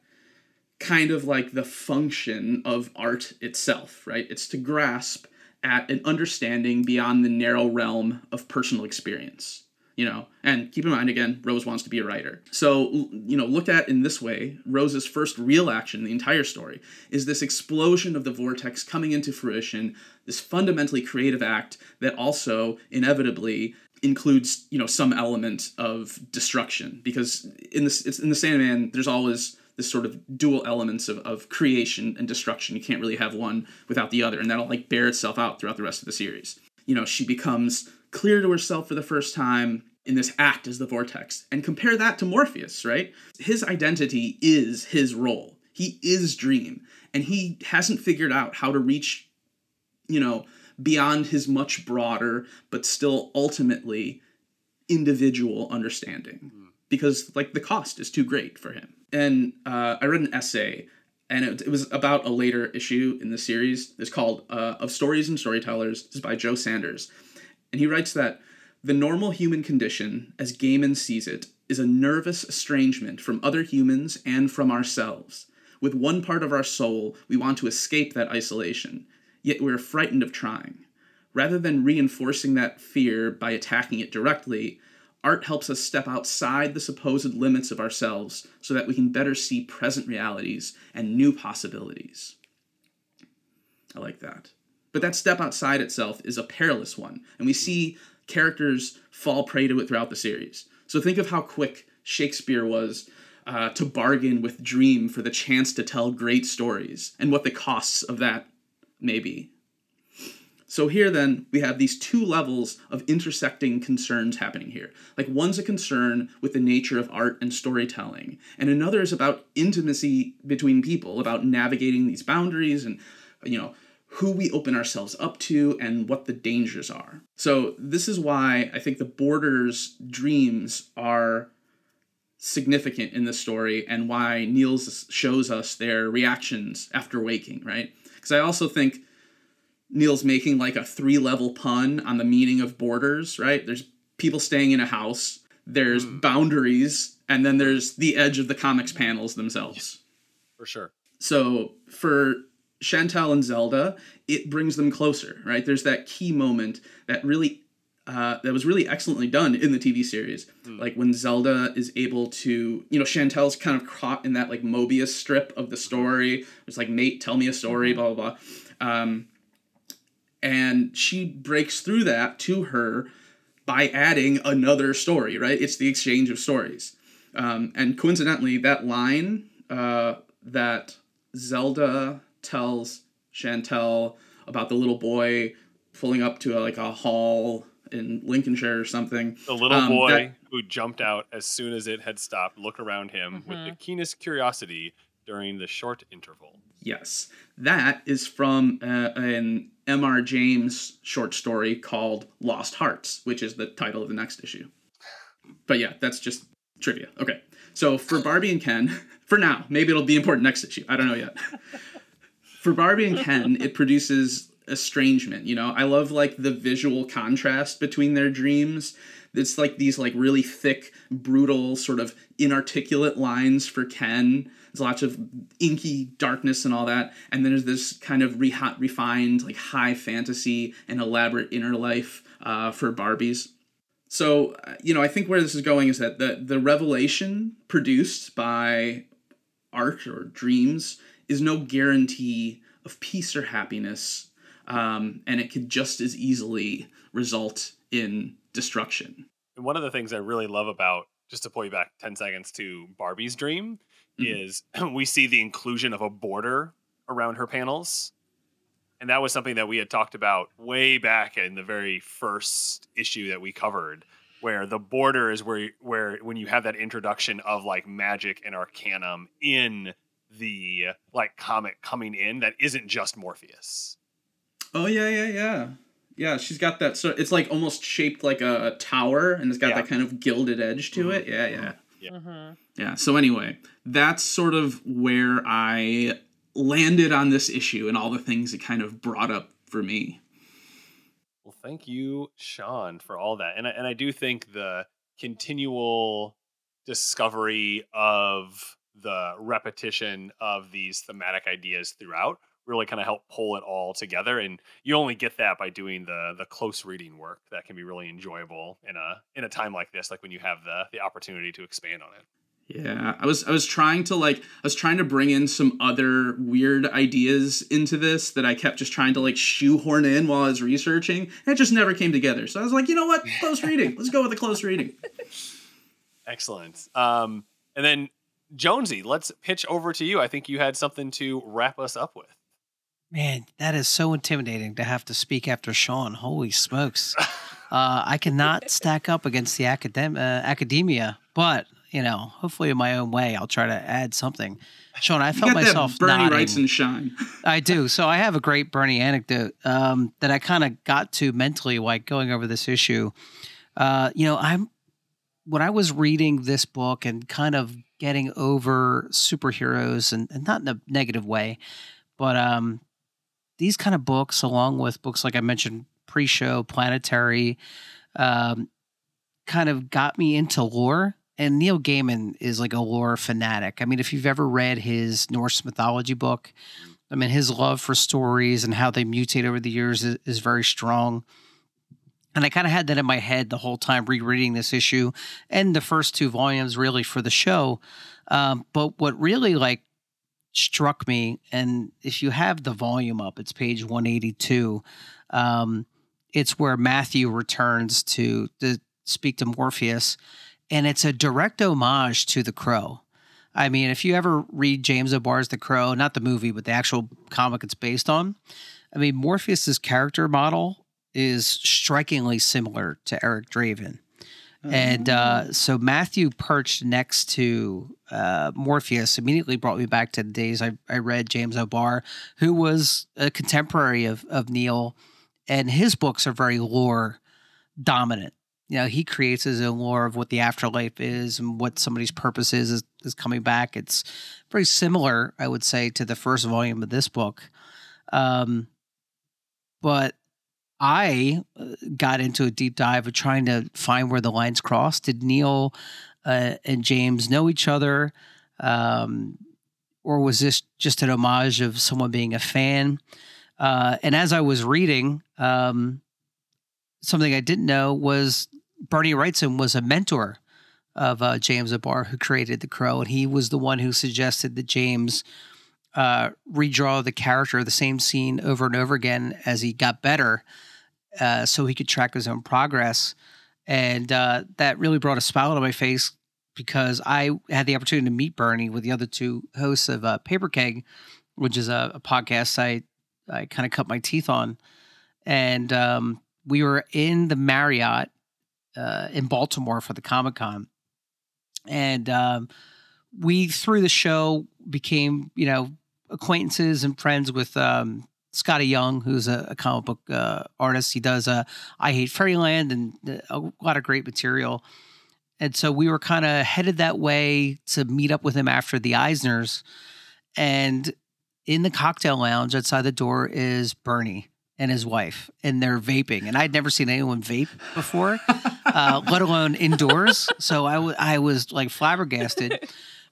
kind of like the function of art itself, right? It's to grasp at an understanding beyond the narrow realm of personal experience you know? And keep in mind again rose wants to be a writer. So you know looked at in this way. Rose's first real action the entire story is this explosion of the vortex coming into fruition this fundamentally creative act that also inevitably includes you know some element of destruction. Because in this it's in the sandman there's always this sort of dual elements of, of creation and destruction. You can't really have one without the other and that'll like bear itself out throughout the rest of the series. You know she becomes clear to herself for the first time in this act as the vortex and compare that to morpheus right? His identity is his role. He is dream and he hasn't figured out how to reach you know beyond his much broader but still ultimately individual understanding. Because like the cost is too great for him. And uh, i read an essay and it, it was about a later issue in the series. It's called uh, of stories and storytellers. This is by joe sanders and he writes that the normal human condition, as Gaiman sees it, is a nervous estrangement from other humans and from ourselves. With one part of our soul, we want to escape that isolation, yet we're frightened of trying. Rather than reinforcing that fear by attacking it directly, art helps us step outside the supposed limits of ourselves so that we can better see present realities and new possibilities. I like that. But that step outside itself is a perilous one, and we see characters fall prey to it throughout the series. So think of how quick Shakespeare was uh, to bargain with Dream for the chance to tell great stories, and what the costs of that may be. So here then we have these two levels of intersecting concerns happening here. Like one's a concern with the nature of art and storytelling, and another is about intimacy between people, about navigating these boundaries and you know who we open ourselves up to and what the dangers are. So this is why I think the borders dreams are significant in the story and why Niels shows us their reactions after waking, right? Because I also think Neil's making like a three level pun on the meaning of borders, right? There's people staying in a house, there's hmm. boundaries, and then there's the edge of the comics panels themselves. For sure. So for Chantal and Zelda, it brings them closer, right? There's that key moment that really uh, that was really excellently done in the TV series. Like when Zelda is able to, you know, Chantal's kind of caught in that like Mobius strip of the story. It's like, mate, tell me a story, blah, blah, blah. Um, and she breaks through that to her by adding another story, right? It's the exchange of stories. Um, and coincidentally, that line uh, that Zelda tells Chantal about the little boy pulling up to a, like a hall in Lincolnshire or something. The little Um, boy that- who jumped out as soon as it had stopped, looked around him with the keenest curiosity during the short interval. Yes, that is from uh, an M.R. James short story called Lost Hearts, which is the title of the next issue. But yeah, that's just trivia. Okay, so for Barbie and Ken, for now, maybe it'll be important next issue. I don't know yet. for Barbie and Ken, it produces estrangement. You know, I love like the visual contrast between their dreams. It's like these like really thick, brutal, sort of inarticulate lines for Ken. There's lots of inky darkness and all that, and then there's this kind of re- refined, like high fantasy and elaborate inner life uh, for Barbies. So, uh, you know, I think where this is going is that the the revelation produced by art or dreams is no guarantee of peace or happiness, um, and it could just as easily result in destruction. And one of the things I really love about, just to pull you back 10 seconds to Barbie's dream, Mhm. is we see the inclusion of a border around her panels. And that was something that we had talked about way back in the very first issue that we covered, where the border is where where when you have that introduction of like magic and arcanum in the like comic coming in that isn't just Morpheus. Oh yeah, yeah, yeah, yeah. She's got that. So it's like almost shaped like a, a tower, and it's got Yeah. that kind of gilded edge to Mhm. it. Yeah, yeah. Mm-hmm. Yeah. So anyway, that's sort of where I landed on this issue and all the things it kind of brought up for me. Well, thank you, Sean, for all that. And I, and I do think the continual discovery of the repetition of these thematic ideas throughout really kind of help pull it all together and you only get that by doing the the close reading work that can be really enjoyable in a in a time like this like when you have the the opportunity to expand on it Yeah, I was I was trying to like I was trying to bring in some other weird ideas into this that I kept just trying to like shoehorn in while I was researching, and it just never came together. So I was like, you know what, close reading. Let's go with the close reading. excellent um and then Jonsey let's pitch over to you i think you had something to wrap us up with Man, that is so intimidating to have to speak after Sean. Holy smokes. Uh, I cannot stack up against the academ- uh, academia, but, you know, hopefully in my own way, I'll try to add something. Sean, I felt myself that Bernie nodding. Wrightson shine. I do. So I have a great Bernie anecdote um, that I kind of got to mentally, like going over this issue. Uh, you know, I'm when I was reading this book and kind of getting over superheroes, and, and not in a negative way, but um, these kind of books, along with books like I mentioned pre-show, Planetary, um, kind of got me into lore. And Neil Gaiman is like a lore fanatic. I mean, if you've ever read his Norse mythology book, I mean, his love for stories and how they mutate over the years is, is very strong. And I kind of had that in my head the whole time rereading this issue and the first two volumes really for the show. Um, but what really like struck me, and if you have the volume up, it's page 182. Um, it's where Matthew returns to, to speak to Morpheus, and it's a direct homage to The Crow. I mean, if you ever read James O'Barr's The Crow, not the movie, but the actual comic it's based on, I mean, Morpheus's character model is strikingly similar to Eric Draven. And uh, so Matthew perched next to uh, Morpheus immediately brought me back to the days I, I read James O'Barr, who was a contemporary of, of Neil, and his books are very lore dominant. You know, he creates his own lore of what the afterlife is and what somebody's purpose is, is, is coming back. It's very similar, I would say, to the first volume of this book. Um, but I uh, got into a deep dive of trying to find where the lines crossed. Did Neil uh, and James know each other? Um, or was this just an homage of someone being a fan? Uh, and as I was reading, um, something I didn't know was Bernie Wrightson was a mentor of uh, James O'Barr, who created The Crow, and he was the one who suggested that James uh, redraw the character, the same scene over and over again as he got better, uh, so he could track his own progress. And uh, that really brought a smile to my face because I had the opportunity to meet Bernie with the other two hosts of uh, Paperkeg, which is a, a podcast I I kind of cut my teeth on, and um, we were in the Marriott uh, in Baltimore for the Comic Con, and um, we through the show became you know acquaintances and friends with um, Skottie Young, who's a, a comic book uh, artist. He does uh, I Hate Fairyland and uh, a lot of great material. And so we were kind of headed that way to meet up with him after the Eisners. And in the cocktail lounge outside the door is Bernie and his wife, and they're vaping. And I'd never seen anyone vape before, uh, let alone indoors. So I, w- I was like flabbergasted.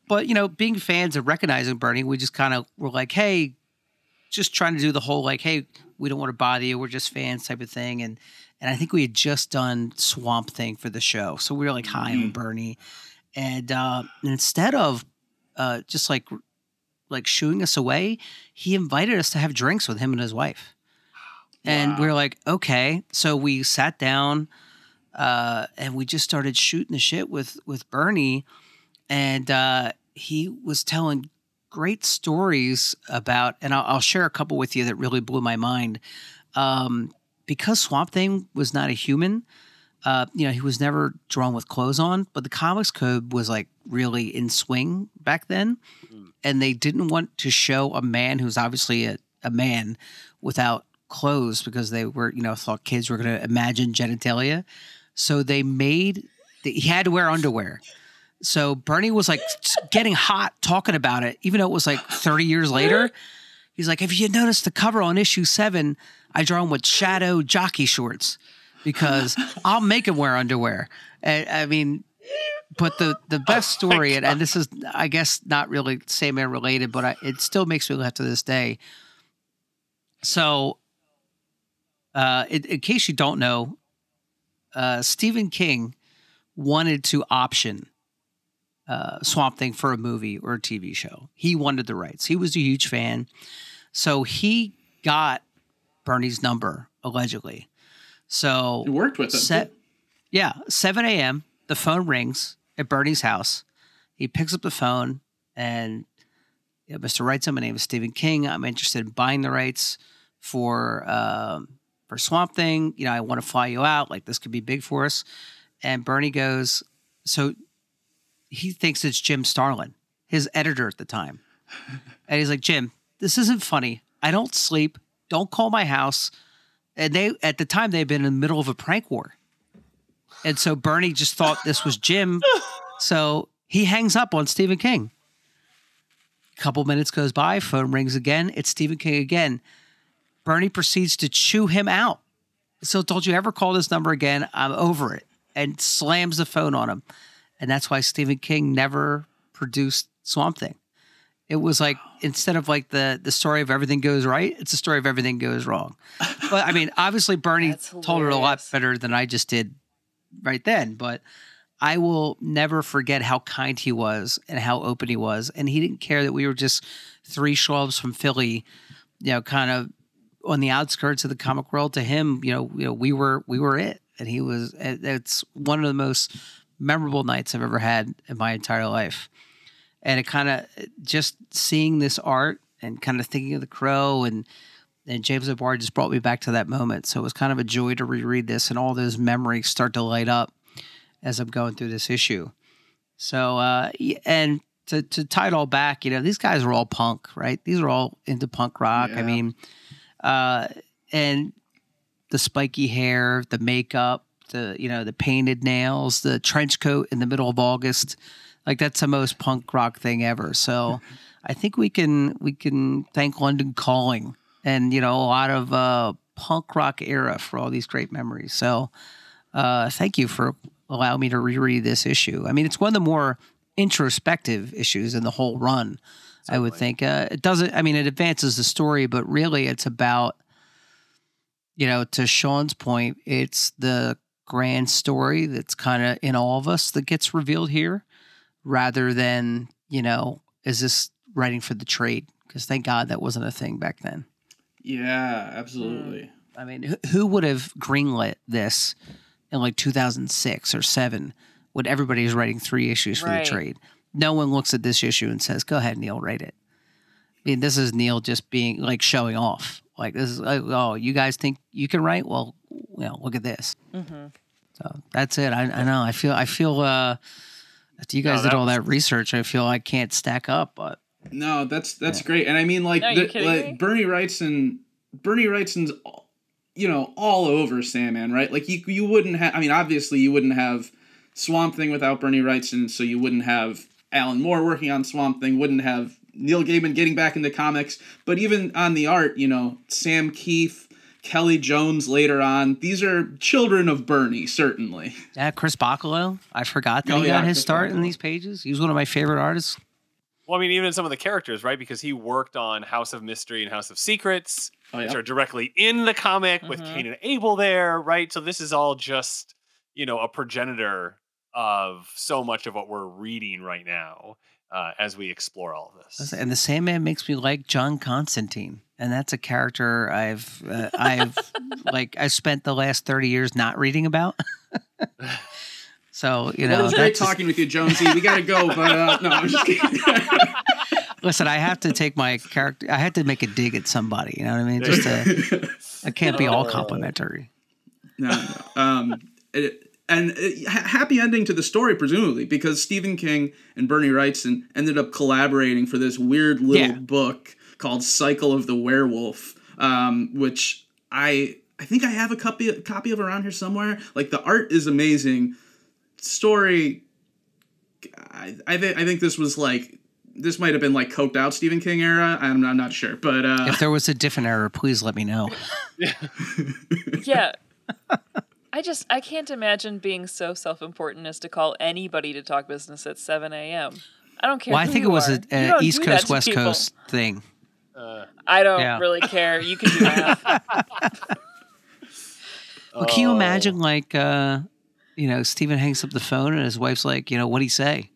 But, you know, being fans and recognizing Bernie, we just kind of were like, hey, just trying to do the whole like, hey, we don't want to bother you. We're just fans type of thing. And and I think we had just done Swamp Thing for the show, so we were like high Mm-hmm. on Bernie, and uh, instead of uh, just like like shooing us away, he invited us to have drinks with him and his wife, and we were like, okay, so we sat down, uh, and we just started shooting the shit with with Bernie, and uh, he was telling great stories about, and I'll, I'll share a couple with you that really blew my mind. Um, because Swamp Thing was not a human, uh, you know, he was never drawn with clothes on, but the comics code was like really in swing back then. And they didn't want to show a man who's obviously a, a man without clothes because they were, you know, thought kids were going to imagine genitalia. So they made, he had to wear underwear. So Bernie was like getting hot talking about it, even though it was like 30 years later. He's like, if you notice the cover on issue seven, I draw him with shadow jockey shorts because I'll make him wear underwear. And, I mean, but the the best story, and, and this is, I guess, not really Sandman related, but I, it still makes me laugh to this day. So, uh, in, in case you don't know, uh, Stephen King wanted to option uh, Swamp Thing for a movie or a TV show. He wanted the rights. He was a huge fan. So he got Bernie's number, allegedly. So It worked with him. set, yeah, 7 a.m. The phone rings at Bernie's house. He picks up the phone and yeah, Mr. Wrightson, my name is Stephen King. I'm interested in buying the rights for um, for Swamp Thing. You know, I want to fly you out. Like this could be big for us. And Bernie goes, so he thinks it's Jim Starlin, his editor at the time. And he's like, Jim, this isn't funny. I don't sleep. Don't call my house. And they, at the time, they'd been in the middle of a prank war. And so Bernie just thought this was Jim. So he hangs up on Stephen King. A couple minutes goes by, phone rings again. It's Stephen King again. Bernie proceeds to chew him out. So told you ever call this number again, I'm over it. And slams the phone on him. And that's why Stephen King never produced Swamp Thing. It was like instead of like the the story of everything goes right, it's the story of everything goes wrong. But I mean, obviously Bernie told it a lot better than I just did right then. But I will never forget how kind he was and how open he was. And he didn't care that we were just three schlubs from Philly, you know, kind of on the outskirts of the comic world. To him, you know, you know, we were we were it, and he was. It's one of the most memorable nights I've ever had in my entire life. And it kind of just seeing this art and kind of thinking of the crow and and James O'Barr just brought me back to that moment. So it was kind of a joy to reread this, and all those memories start to light up as I'm going through this issue. So, uh, and to, to tie it all back, you know, these guys are all punk, right? These are all into punk rock. I mean, uh, and the spiky hair, the makeup, the, you know, the painted nails, the trench coat in the middle of August. Like that's the most punk rock thing ever. So I think we can, we can thank London Calling and, you know, a lot of, uh, punk rock era for all these great memories. So, uh, thank you for allowing me to reread this issue. I mean, it's one of the more introspective issues in the whole run. I would think uh, it doesn't. I mean, it advances the story, but really, it's about you know, to Sean's point, it's the grand story that's kind of in all of us that gets revealed here, rather than you know, is this writing for the trade? Because thank God that wasn't a thing back then. Yeah, hmm. absolutely. I mean, who, who would have greenlit this in like 2006 or seven when everybody is writing three issues for Right. the trade? No one looks at this issue and says, "Go ahead, Neil, write it." I mean, this is Neil just being like showing off. Like this is like, oh, you guys think you can write? Well, you know, look at this. So that's it. I, I know. I feel. I feel. uh After you guys No, did all was- that research, I feel I can't stack up. But No, that's that's great, and I mean like, No, you the, like me? Bernie Wrightson, Bernie Wrightson's, you know, all over Sandman, right? Like you you wouldn't have. I mean, obviously you wouldn't have Swamp Thing without Bernie Wrightson, so you wouldn't have Alan Moore working on Swamp Thing, wouldn't have Neil Gaiman getting back into comics, but even on the art, you know, Sam Kieth. Kelly Jones later on. These are children of Bernie, certainly. yeah, Chris Bachalo. I forgot that Oh, he yeah, got his Chris start in these pages. He was one of my favorite artists. Well, I mean, even in some of the characters, right? Because he worked on House of Mystery and House of Secrets, Oh, which are directly in the comic with Mhm. Cain and Abel there, right? So this is all just, you know, a progenitor of so much of what we're reading right now uh, as we explore all of this. And the Sandman makes me like John Constantine, and that's a character I've uh, I've like I spent the last thirty years not reading about. so you well, it know, was great that's just- talking with you, Jonsey. We gotta go, but uh, no, I'm just kidding. listen, I have to take my character. I had to make a dig at somebody. You know what I mean? Just to, I can't be all complimentary. no, no. Um, it, and uh, ha- happy ending to the story, presumably, because Stephen King and Bernie Wrightson ended up collaborating for this weird little Yeah. book called Cycle of the Werewolf, um, which I I think I have a copy copy of around here somewhere. Like the art is amazing, story. I I, th- I think this was like this might have been like coked out Stephen King era. I'm, I'm not sure, but uh, If there was a different error, please let me know. yeah. I just I can't imagine being so self-important as to call anybody to talk business at 7 a.m. I don't care. Well, I who think it was are. a, a East Coast West people. Coast thing. I don't Yeah. really care. You can do math. Well, can you Oh. imagine like uh, you know Stephen hangs up the phone and his wife's like, you know, what'd he say?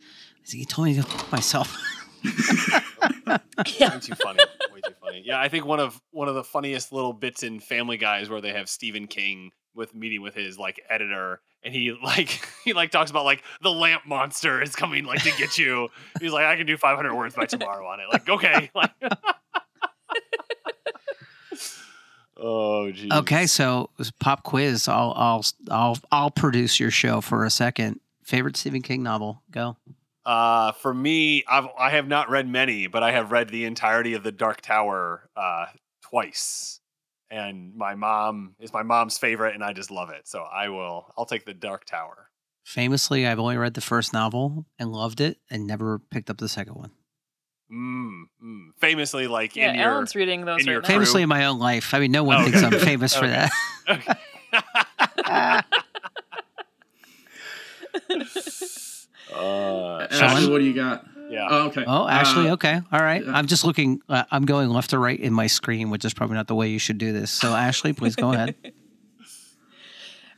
He told me to go f- myself. yeah. Way too funny. Funny. Yeah, I think one of one of the funniest little bits in Family Guys where they have Stephen King with meeting with his like editor, and he like he like talks about like the lamp monster is coming like to get you. He's like, I can do 500 words by tomorrow on it. Like, okay. Like, oh, geez. Okay, so pop quiz. I'll I'll I'll I'll produce your show for a second. Favorite Stephen King novel? Go. Uh, for me, I've I have not read many, but I have read the entirety of the Dark Tower uh, twice, and my mom is my mom's favorite, and I just love it. So I will. I'll take the Dark Tower. Famously, I've only read the first novel and loved it, and never picked up the second one. Mm, mm. Famously, like Yeah, in your reading those in right your now. Famously in my own life. I mean, no one Oh, thinks I'm okay. famous for Okay. that. uh, Ashley, what do you got? yeah. Oh, okay. Oh, Ashley. Uh, okay, all right. yeah. I'm just looking. Uh, I'm going left to right in my screen, which is probably not the way you should do this. So, Ashley, please go ahead.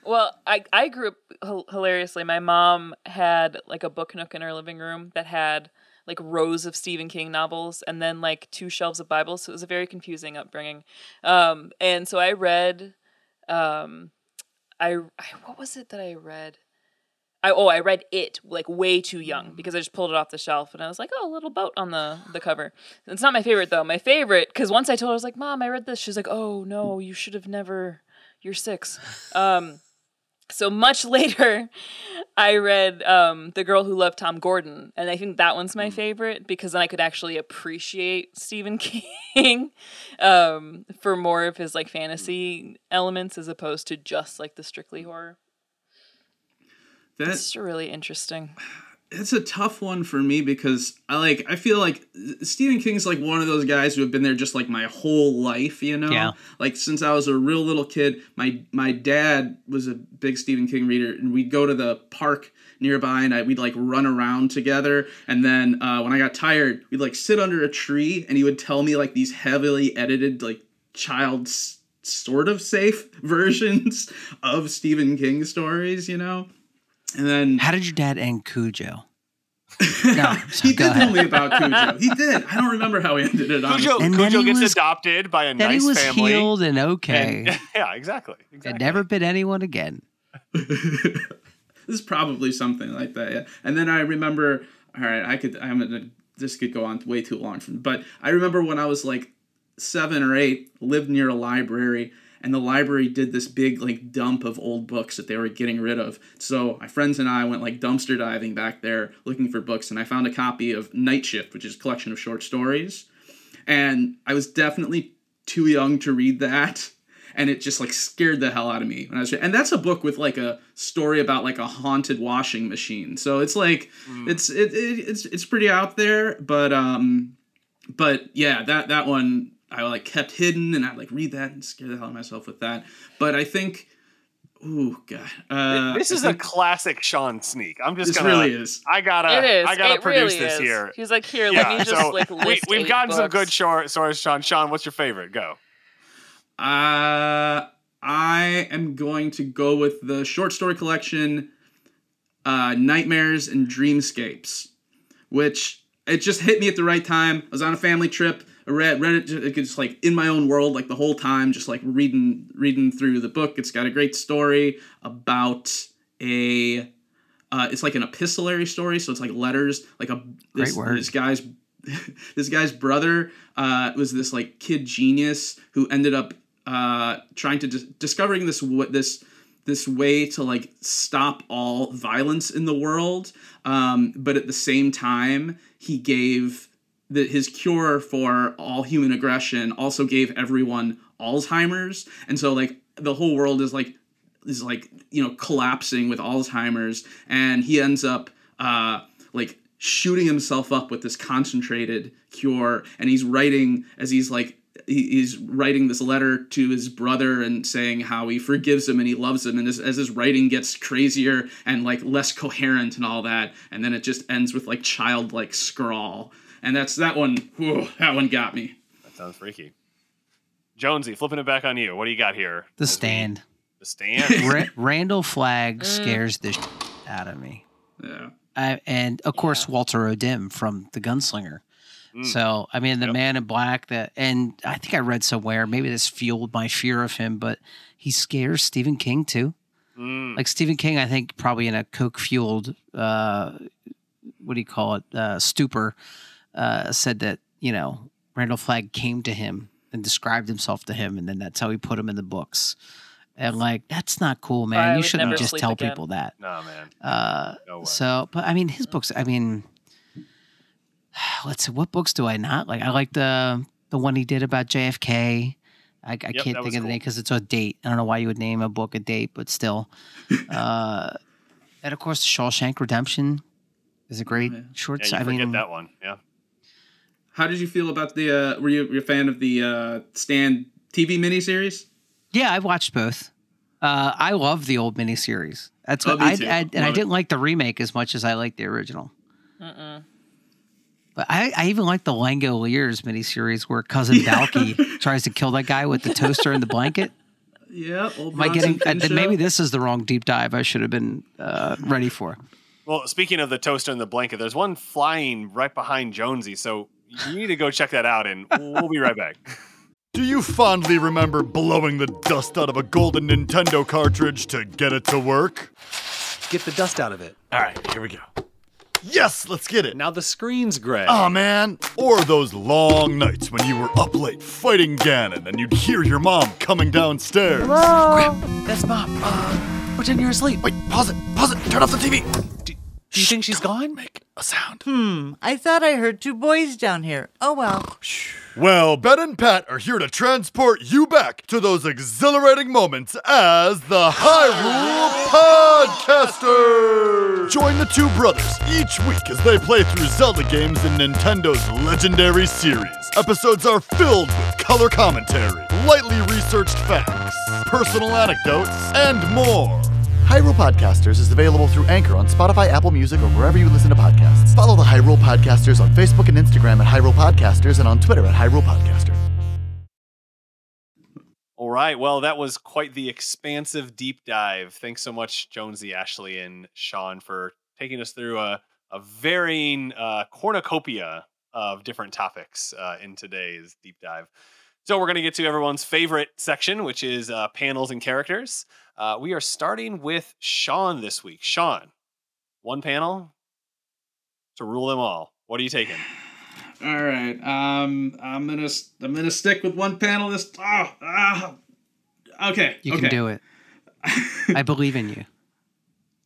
Well, I I grew up hil- hilariously. My mom had like a book nook in her living room that had like rows of Stephen King novels and then like two shelves of Bibles. So it was a very confusing upbringing. Um, and so I read, um, I, I what was it that I read? I oh I read it like way too young because I just pulled it off the shelf and I was like oh a little boat on the the cover. It's not my favorite though. My favorite because once I told her I was like mom I read this she's like oh no you should have never you're six. Um, so much later, I read um, The Girl Who Loved Tom Gordon, and I think that one's my favorite because then I could actually appreciate Stephen King um, for more of his like fantasy elements as opposed to just like the strictly horror. That, It's really interesting. it's a tough one for me because I like I feel like Stephen King's like one of those guys who have been there just like my whole life, you know? Yeah. Like since I was a real little kid, my my dad was a big Stephen King reader and we'd go to the park nearby and I, we'd like run around together and then uh, when I got tired, we'd like sit under a tree and he would tell me like these heavily edited like child s- sort of safe versions of Stephen King stories, you know? And then How did your dad end Cujo? No, he go did tell me about Cujo. He did. I don't remember how he ended it. Cujo, honestly. And then Cujo he gets was- adopted by a Then nice he was family. healed and okay. and- yeah, exactly. exactly. and never bit anyone again. this is probably something like that. Yeah. And then I remember. All right, I could. I'm gonna. This could go on way too long. From, but I remember when I was like seven or eight, lived near a library, and the library did this big like dump of old books that they were getting rid of. So my friends and I went like dumpster diving back there looking for books, and I found a copy of Night Shift, which is a collection of short stories. And I was definitely too young to read that. And it just like scared the hell out of me when I was. And that's a book with like a story about like a haunted washing machine. So it's like it's it, it it's it's pretty out there, but um, but yeah, that that one I like kept hidden, and I like read that and scare the hell out of myself with that. But I think oh God. Uh, this I is a classic Sean sneak. I'm just This gonna. really is. I gotta. it is. I gotta it produce really this is. here. He's like, here, Yeah, let me just so like we, list we've eight gotten some good short stories, Sean. Sean, what's your favorite? Go. Uh, I am going to go with the short story collection, uh, Nightmares and Dreamscapes, which it just hit me at the right time. I was on a family trip. Read read it ju- just like in my own world, like the whole time, just like reading reading through the book. It's got a great story about a. Uh, it's like an epistolary story, so it's like letters, like a this, Great word. this guy's this guy's brother uh, was this like kid genius who ended up uh, trying to dis- discovering this w- this this way to like stop all violence in the world um, but at the same time he gave the, his cure for all human aggression also gave everyone alzheimer's. And so like the whole world is like is like you know collapsing with alzheimer's. And he ends up uh, like shooting himself up with this concentrated cure. And he's writing as he's like he's writing this letter to his brother and saying how he forgives him and he loves him. And as, as his writing gets crazier and like less coherent and all that. And then it just ends with like childlike scrawl and that's that one whew, that one got me That sounds freaky. Jonsey, flipping it back on you. What do you got here? The As we- stand. The stand. Ra- Randall Mm. Flagg scares the shit out of me. yeah I, and of course Walter O'Dim from The Gunslinger. Mm. So I mean, the Yep. Man in Black. That and I think I read somewhere. Maybe this fueled my fear of him, but he scares Stephen King too. Mm. Like Stephen King, I think probably in a coke fueled, uh, what do you call it, uh, stupor, uh, said that you know Randall Flagg came to him and described himself to him, and then that's how he put him in the books. And like that's not cool, man. I you shouldn't just tell again. people that. Nah, man. Uh, No so, but I mean, his books. I mean, let's see, what books do I not like? I like the the one he did about JFK. I, I that can't think was of the cool. name because it's a date. I don't know why you would name a book a date, but still. uh, and of course, Shawshank Redemption is a great yeah. short. Yeah, you I forget mean, that one. Yeah. How did you feel about the uh were you, were you a fan of the uh Stand tv miniseries yeah, I've watched both. Uh, I love the old miniseries. That's Oh, what me I, too. I and I Love it. didn't like the remake as much as I liked the original. Mm-mm. But I, I even like the Langoliers miniseries where cousin Dalkey tries to kill that guy with the toaster and the blanket. yeah old Am I getting? Uh, maybe this is the wrong deep dive. I should have been uh, ready for. Well, speaking of the toaster and the blanket, there's one flying right behind Jonsey, so you need to go check that out, and we'll be right back. Do you fondly remember blowing the dust out of a golden Nintendo cartridge to get it to work? Get the dust out of it. All right, here we go. Yes, let's get it. Now the screen's gray. Aw, man. Or those long nights when you were up late fighting Ganon and you'd hear your mom coming downstairs. That's Mom. Uh, pretend you're asleep. Wait, pause it, pause it, turn off the TV. Do, do you think she's gone? Make a sound. Hmm, I thought I heard two boys down here. Oh well. Well, Ben and Pat are here to transport you back to those exhilarating moments as the Hyrule Podcasters. Join the two brothers each week as they play through Zelda games in Nintendo's legendary series. Episodes are filled with color commentary, lightly researched facts, personal anecdotes, and more. Hyrule Podcasters is available through Anchor on Spotify, Apple Music, or wherever you listen to podcasts. Follow the Hyrule Podcasters on Facebook and Instagram at Hyrule Podcasters and on Twitter at Hyrule Podcaster. All right. Well, that was quite the expansive deep dive. Thanks so much, Jonsey, Ashley, and Sean, for taking us through a, a varying uh, cornucopia of different topics uh, in today's deep dive. So, we're going to get to everyone's favorite section, which is uh, panels and characters. Uh, we are starting with Sean this week. Sean, one panel to rule them all. What are you taking? All right. Um, I'm gonna I'm gonna stick with one panel. This. Oh, ah. Okay. You okay. can do it. I believe in you.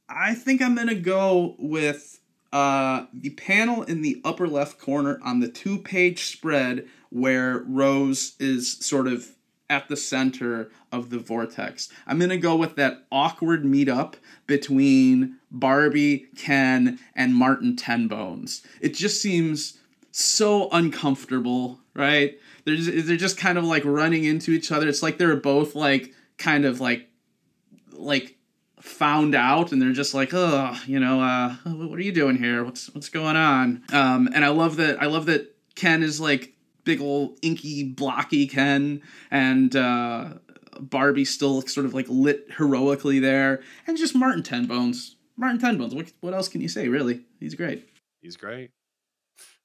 I think I'm gonna go with uh, the panel in the upper left corner on the two page spread where Rose is sort of at the center of the vortex. I'm gonna go with that awkward meetup between Barbie, Ken, and Martin Tenbones. It just seems so uncomfortable, right? They're just, they're just kind of like running into each other. It's like they're both like kind of like like found out and they're just like oh you know uh what are you doing here what's what's going on um and i love that i love that ken is like big old inky blocky ken and uh barbie still sort of like lit heroically there and just martin tenbones martin tenbones what, what else can you say really he's great He's great.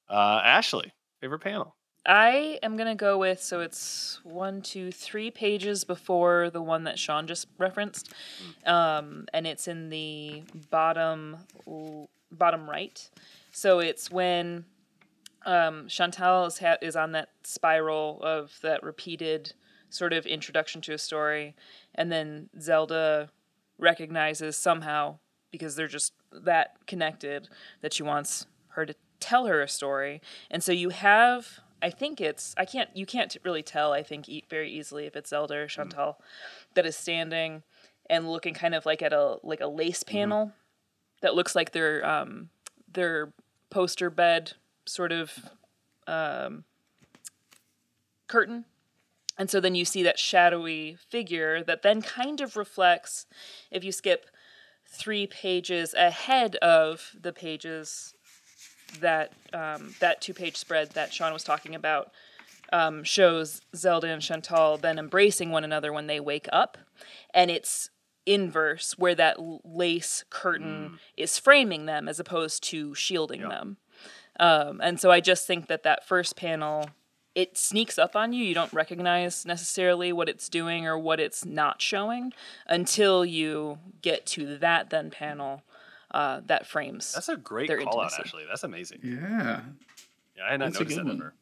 Uh, Ashley, favorite panel. I am gonna go with so it's one, two, three pages before the one that Sean just referenced, um, and it's in the bottom bottom right. So it's when um, Chantal is ha- is on that spiral of that repeated sort of introduction to a story, and then Zelda recognizes somehow because they're just that connected that she wants her to tell her a story, and so you have. I think it's I can't you can't really tell I think e- very easily if it's Zelda or Chantal that is standing and looking kind of like at a like a lace panel that looks like their um their poster bed sort of um curtain. And so then you see that shadowy figure that then kind of reflects if you skip three pages ahead of the pages that um, that two page spread that Sean was talking about um, shows Zelda and Chantal then embracing one another when they wake up, and it's inverse where that lace curtain is framing them as opposed to shielding them. Um, and so I just think that that first panel it sneaks up on you. You don't recognize necessarily what it's doing or what it's not showing until you get to that then panel uh, that frames. That's a great Their call out, intimacy. Ashley. That's amazing. yeah Yeah, I had not That's a noticed good that one. ever.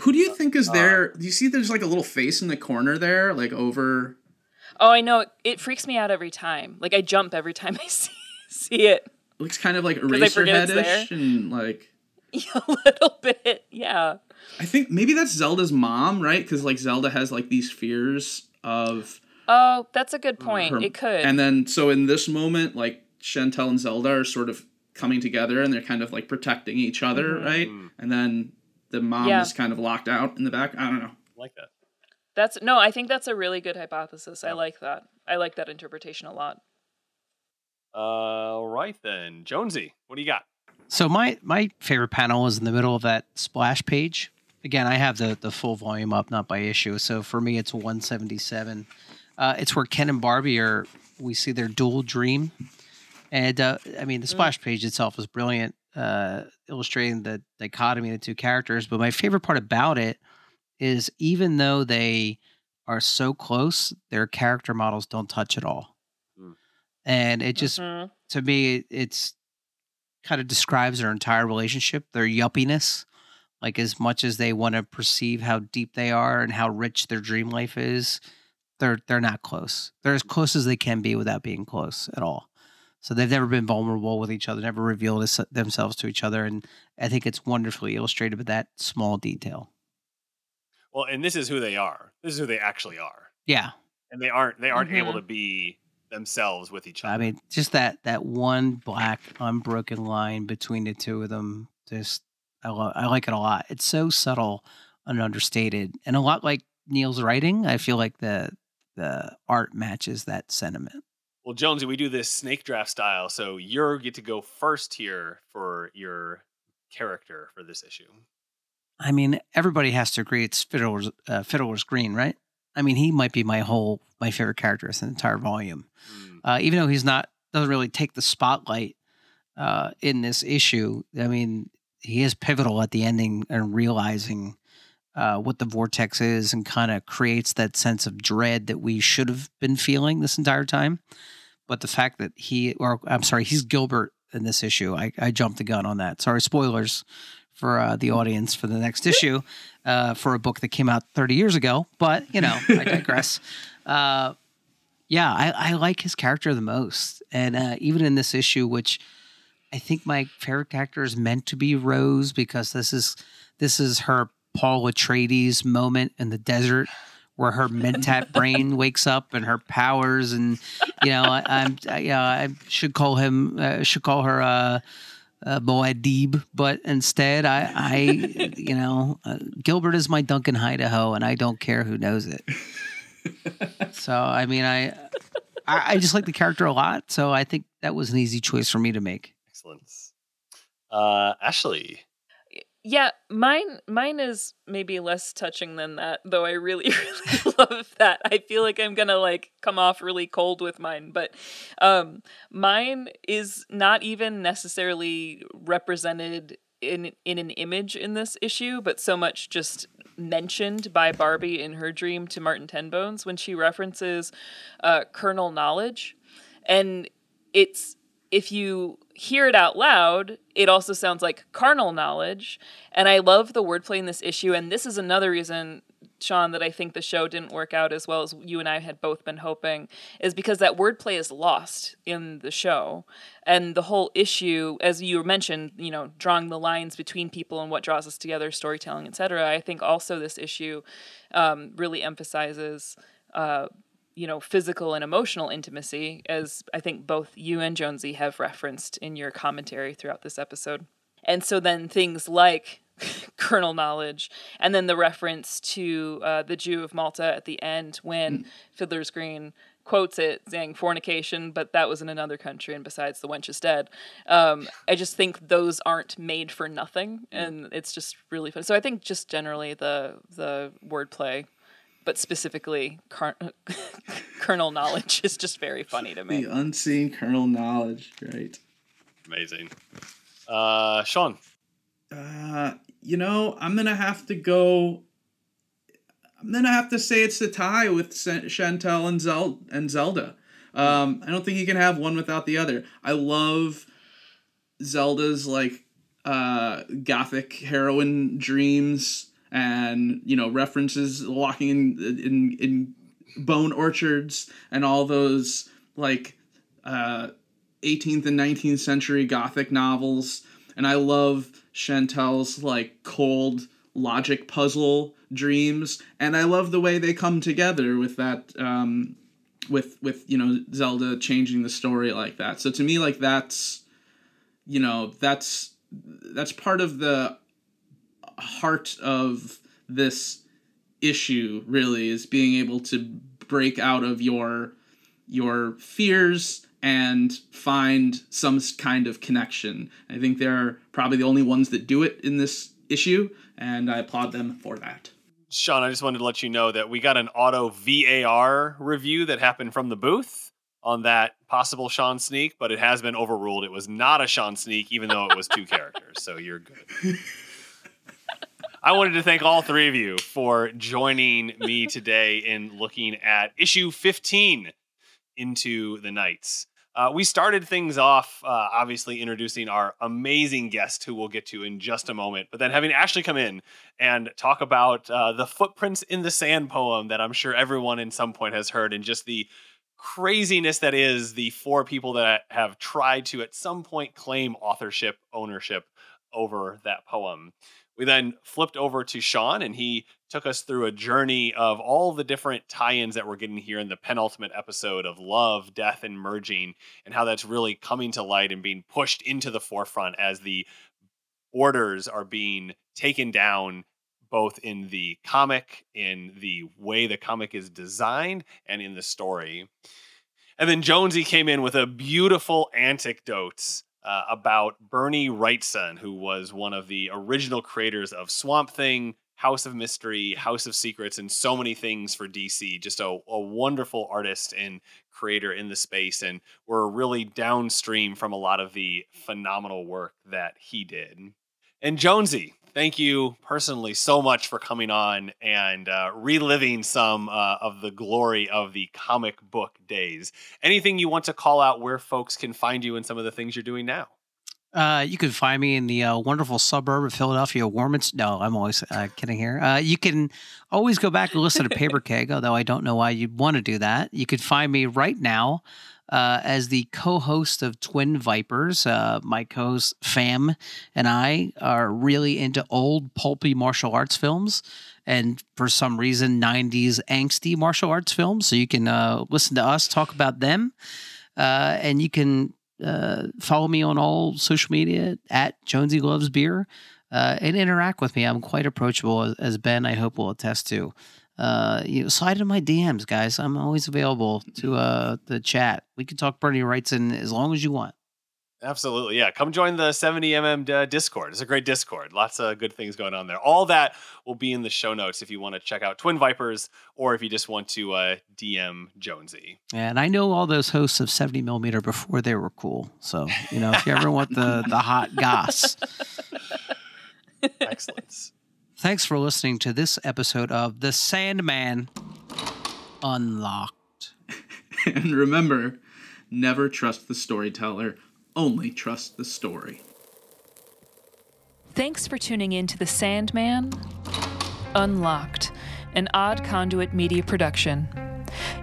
who do you think is there do you see there's like a little face in the corner there like over Oh, I know. It, it freaks me out every time. Like I jump every time I see see it. Looks kind of like I forget it's and like a little bit. Yeah. I think maybe that's Zelda's mom, right? Because like Zelda has like these fears of Oh, that's a good point. her, it could. and then so in this moment, like Chantal and Zelda are sort of coming together and they're kind of like protecting each other, right? And then the mom Mm-hmm. Yeah. is kind of locked out in the back. I don't know. I like that. that's no, I think that's a really good hypothesis. I like that. I like that interpretation a lot. All right then, Jonsey, what do you got? So my my favorite panel is in the middle of that splash page. Again, I have the the full volume up, not by issue. So for me, it's 177. Uh, it's where Ken and Barbie are. We see their dual dream, and uh, I mean the splash page itself is brilliant, uh, illustrating the dichotomy of the two characters. But my favorite part about it is even though they are so close, their character models don't touch at all, Mm. And it just Mhm. to me it's kind of describes their entire relationship their yuppiness like as much as they want to perceive how deep they are and how rich their dream life is they're they're not close they're as close as they can be without being close at all so they've never been vulnerable with each other never revealed us- themselves to each other and i think it's wonderfully illustrated with that small detail Well, and this is who they are. This is who they actually are, yeah and they aren't they aren't able Mhm. to be themselves with each other. i mean just that that one black unbroken line between the two of them just I, lo- I like it a lot it's so subtle and understated and a lot like neil's writing i feel like the the art matches that sentiment Well, Jonsey, we do this snake draft style, so you get to go first here for your character for this issue. i mean everybody has to agree it's fiddler's uh, fiddler's green right i mean he might be my whole my favorite character in the entire volume Mm. uh, even though he's not doesn't really take the spotlight uh, in this issue. I mean, he is pivotal at the ending and realizing uh, what the vortex is and kind of creates that sense of dread that we should have been feeling this entire time. But the fact that he, or I'm sorry, he's Gilbert in this issue. I, I jumped the gun on that. Sorry, spoilers for uh, the audience for the next issue uh, for a book that came out 30 years ago. But you know, I digress. Uh, yeah, I, I like his character the most, and uh, even in this issue, which I think my favorite character is meant to be Rose because this is this is her Paul Atreides moment in the desert where her mentat brain wakes up and her powers, and you know, I, I'm I, yeah, I should call him uh, should call her. Uh, uh, Muad'Dib, but instead, I, I, you know, uh, Gilbert is my Duncan Idaho, and I don't care who knows it. so, I mean, I, I, I just like the character a lot, so I think that was an easy choice for me to make. Excellent. Uh, Ashley. Yeah, mine mine is maybe less touching than that, though I really really love that. I feel like I'm going to like come off really cold with mine, but um mine is not even necessarily represented in in an image in this issue, but so much just mentioned by Barbie in her dream to Martin Tenbones when she references uh kernel knowledge and it's if you hear it out loud, it also sounds like carnal knowledge. And I love the wordplay in this issue. And this is another reason, Sean, that I think the show didn't work out as well as you and I had both been hoping, is because that wordplay is lost in the show. And the whole issue, as you mentioned, you know, drawing the lines between people and what draws us together, storytelling, etc. I think also this issue um, really emphasizes. Uh, you know, physical and emotional intimacy, as I think both you and Jonsey have referenced in your commentary throughout this episode. And so then things like kernel knowledge, and then the reference to uh, the Jew of Malta at the end when Fiddler's Green quotes it saying fornication, but that was in another country, and besides, the wench is dead. Um, I just think those aren't made for nothing, and it's just really fun. So I think just generally the the wordplay but specifically car- kernel knowledge is just very funny to me. The unseen kernel knowledge, right? Amazing. Uh, Sean. Uh, you know, I'm gonna have to go. I'm gonna have to say it's a tie with Chantal and Zel- and Zelda. Um, I don't think you can have one without the other. I love Zelda's like uh, gothic heroine dreams and you know references walking in in in bone orchards and all those like uh 18th and 19th century gothic novels. And i love chantal's like cold logic puzzle dreams. And i love the way they come together with that um with with you know zelda changing the story like that. So to me like that's you know that's that's part of the heart of this issue really is being able to break out of your your fears and find some kind of connection. I think they're probably the only ones that do it in this issue and I applaud them for that. Sean, I just wanted to let you know that we got an auto VAR review that happened from the booth on that possible Sean sneak, but it has been overruled. It was not a Sean sneak, even though it was two characters. So you're good. I wanted to thank all three of you for joining me today in looking at issue 15 into the Nights. Uh, we started things off, uh, obviously introducing our amazing guest, who we'll get to in just a moment, but then having Ashley come in and talk about uh, the footprints in the sand poem that I'm sure everyone in some point has heard, and just the craziness that is the four people that have tried to at some point claim authorship ownership over that poem. We then flipped over to Sean, and he took us through a journey of all the different tie-ins that we're getting here in the penultimate episode of love, death, and merging, and how that's really coming to light and being pushed into the forefront as the orders are being taken down both in the comic, in the way the comic is designed, and in the story. And then Jonsey came in with a beautiful anecdote uh, about Bernie Wrightson, who was one of the original creators of Swamp Thing, House of Mystery, House of Secrets, and so many things for DC. Just a, a wonderful artist and creator in the space. And we're really downstream from a lot of the phenomenal work that he did. And Jonsey, thank you personally so much for coming on and uh, reliving some uh, of the glory of the comic book days. Anything you want to call out where folks can find you and some of the things you're doing now? Uh, you can find me in the uh, wonderful suburb of Philadelphia, Warminster. No, I'm always uh, kidding here. Uh, you can always go back and listen to Paper Keg, although I don't know why you'd want to do that. You could find me right now uh, as the co-host of Twin Vipers. Uh, my co-host Fam and I are really into old pulpy martial arts films, and for some reason, '90s angsty martial arts films. So you can uh, listen to us talk about them, uh, and you can uh, follow me on all social media at Jonsey Loves Beer uh, and interact with me. I'm quite approachable, as Ben, I hope, will attest to. Uh, you know, slide in my DMs, guys. I'm always available to uh the chat. We can talk Bernie Wrightson as long as you want. Absolutely. Yeah. Come join the 70mm uh, Discord. It's a great Discord. Lots of good things going on there. All that will be in the show notes if you want to check out Twin Vipers or if you just want to uh, DM Jonsey. And I know all those hosts of 70 millimeter before they were cool. So, you know, if you ever want the, the hot goss, Excellent. Thanks for listening to this episode of The Sandman Unlocked. And remember, never trust the storyteller, only trust the story. Thanks for tuning in to The Sandman Unlocked, an odd conduit media production.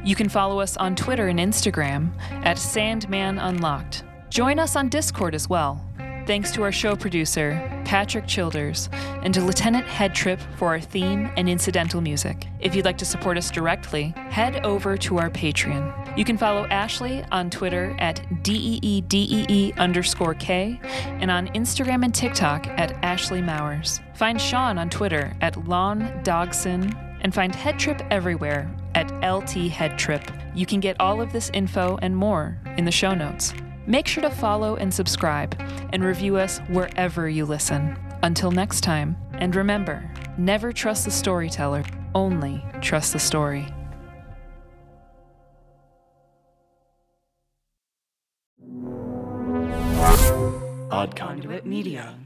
You can follow us on Twitter and Instagram at Sandman Unlocked. Join us on Discord as well. Thanks to our show producer, Patrick Childers, and to Lieutenant Headtrip for our theme and incidental music. If you'd like to support us directly, head over to our Patreon. You can follow Ashley on Twitter at DEEDEE underscore K and on Instagram and TikTok at Ashley Mowers. Find Sean on Twitter at Lon Dogson and find Headtrip everywhere at LT Headtrip. You can get all of this info and more in the show notes. Make sure to follow and subscribe and review us wherever you listen. Until next time, and remember never trust the storyteller, only trust the story. Odd Conduit. Media.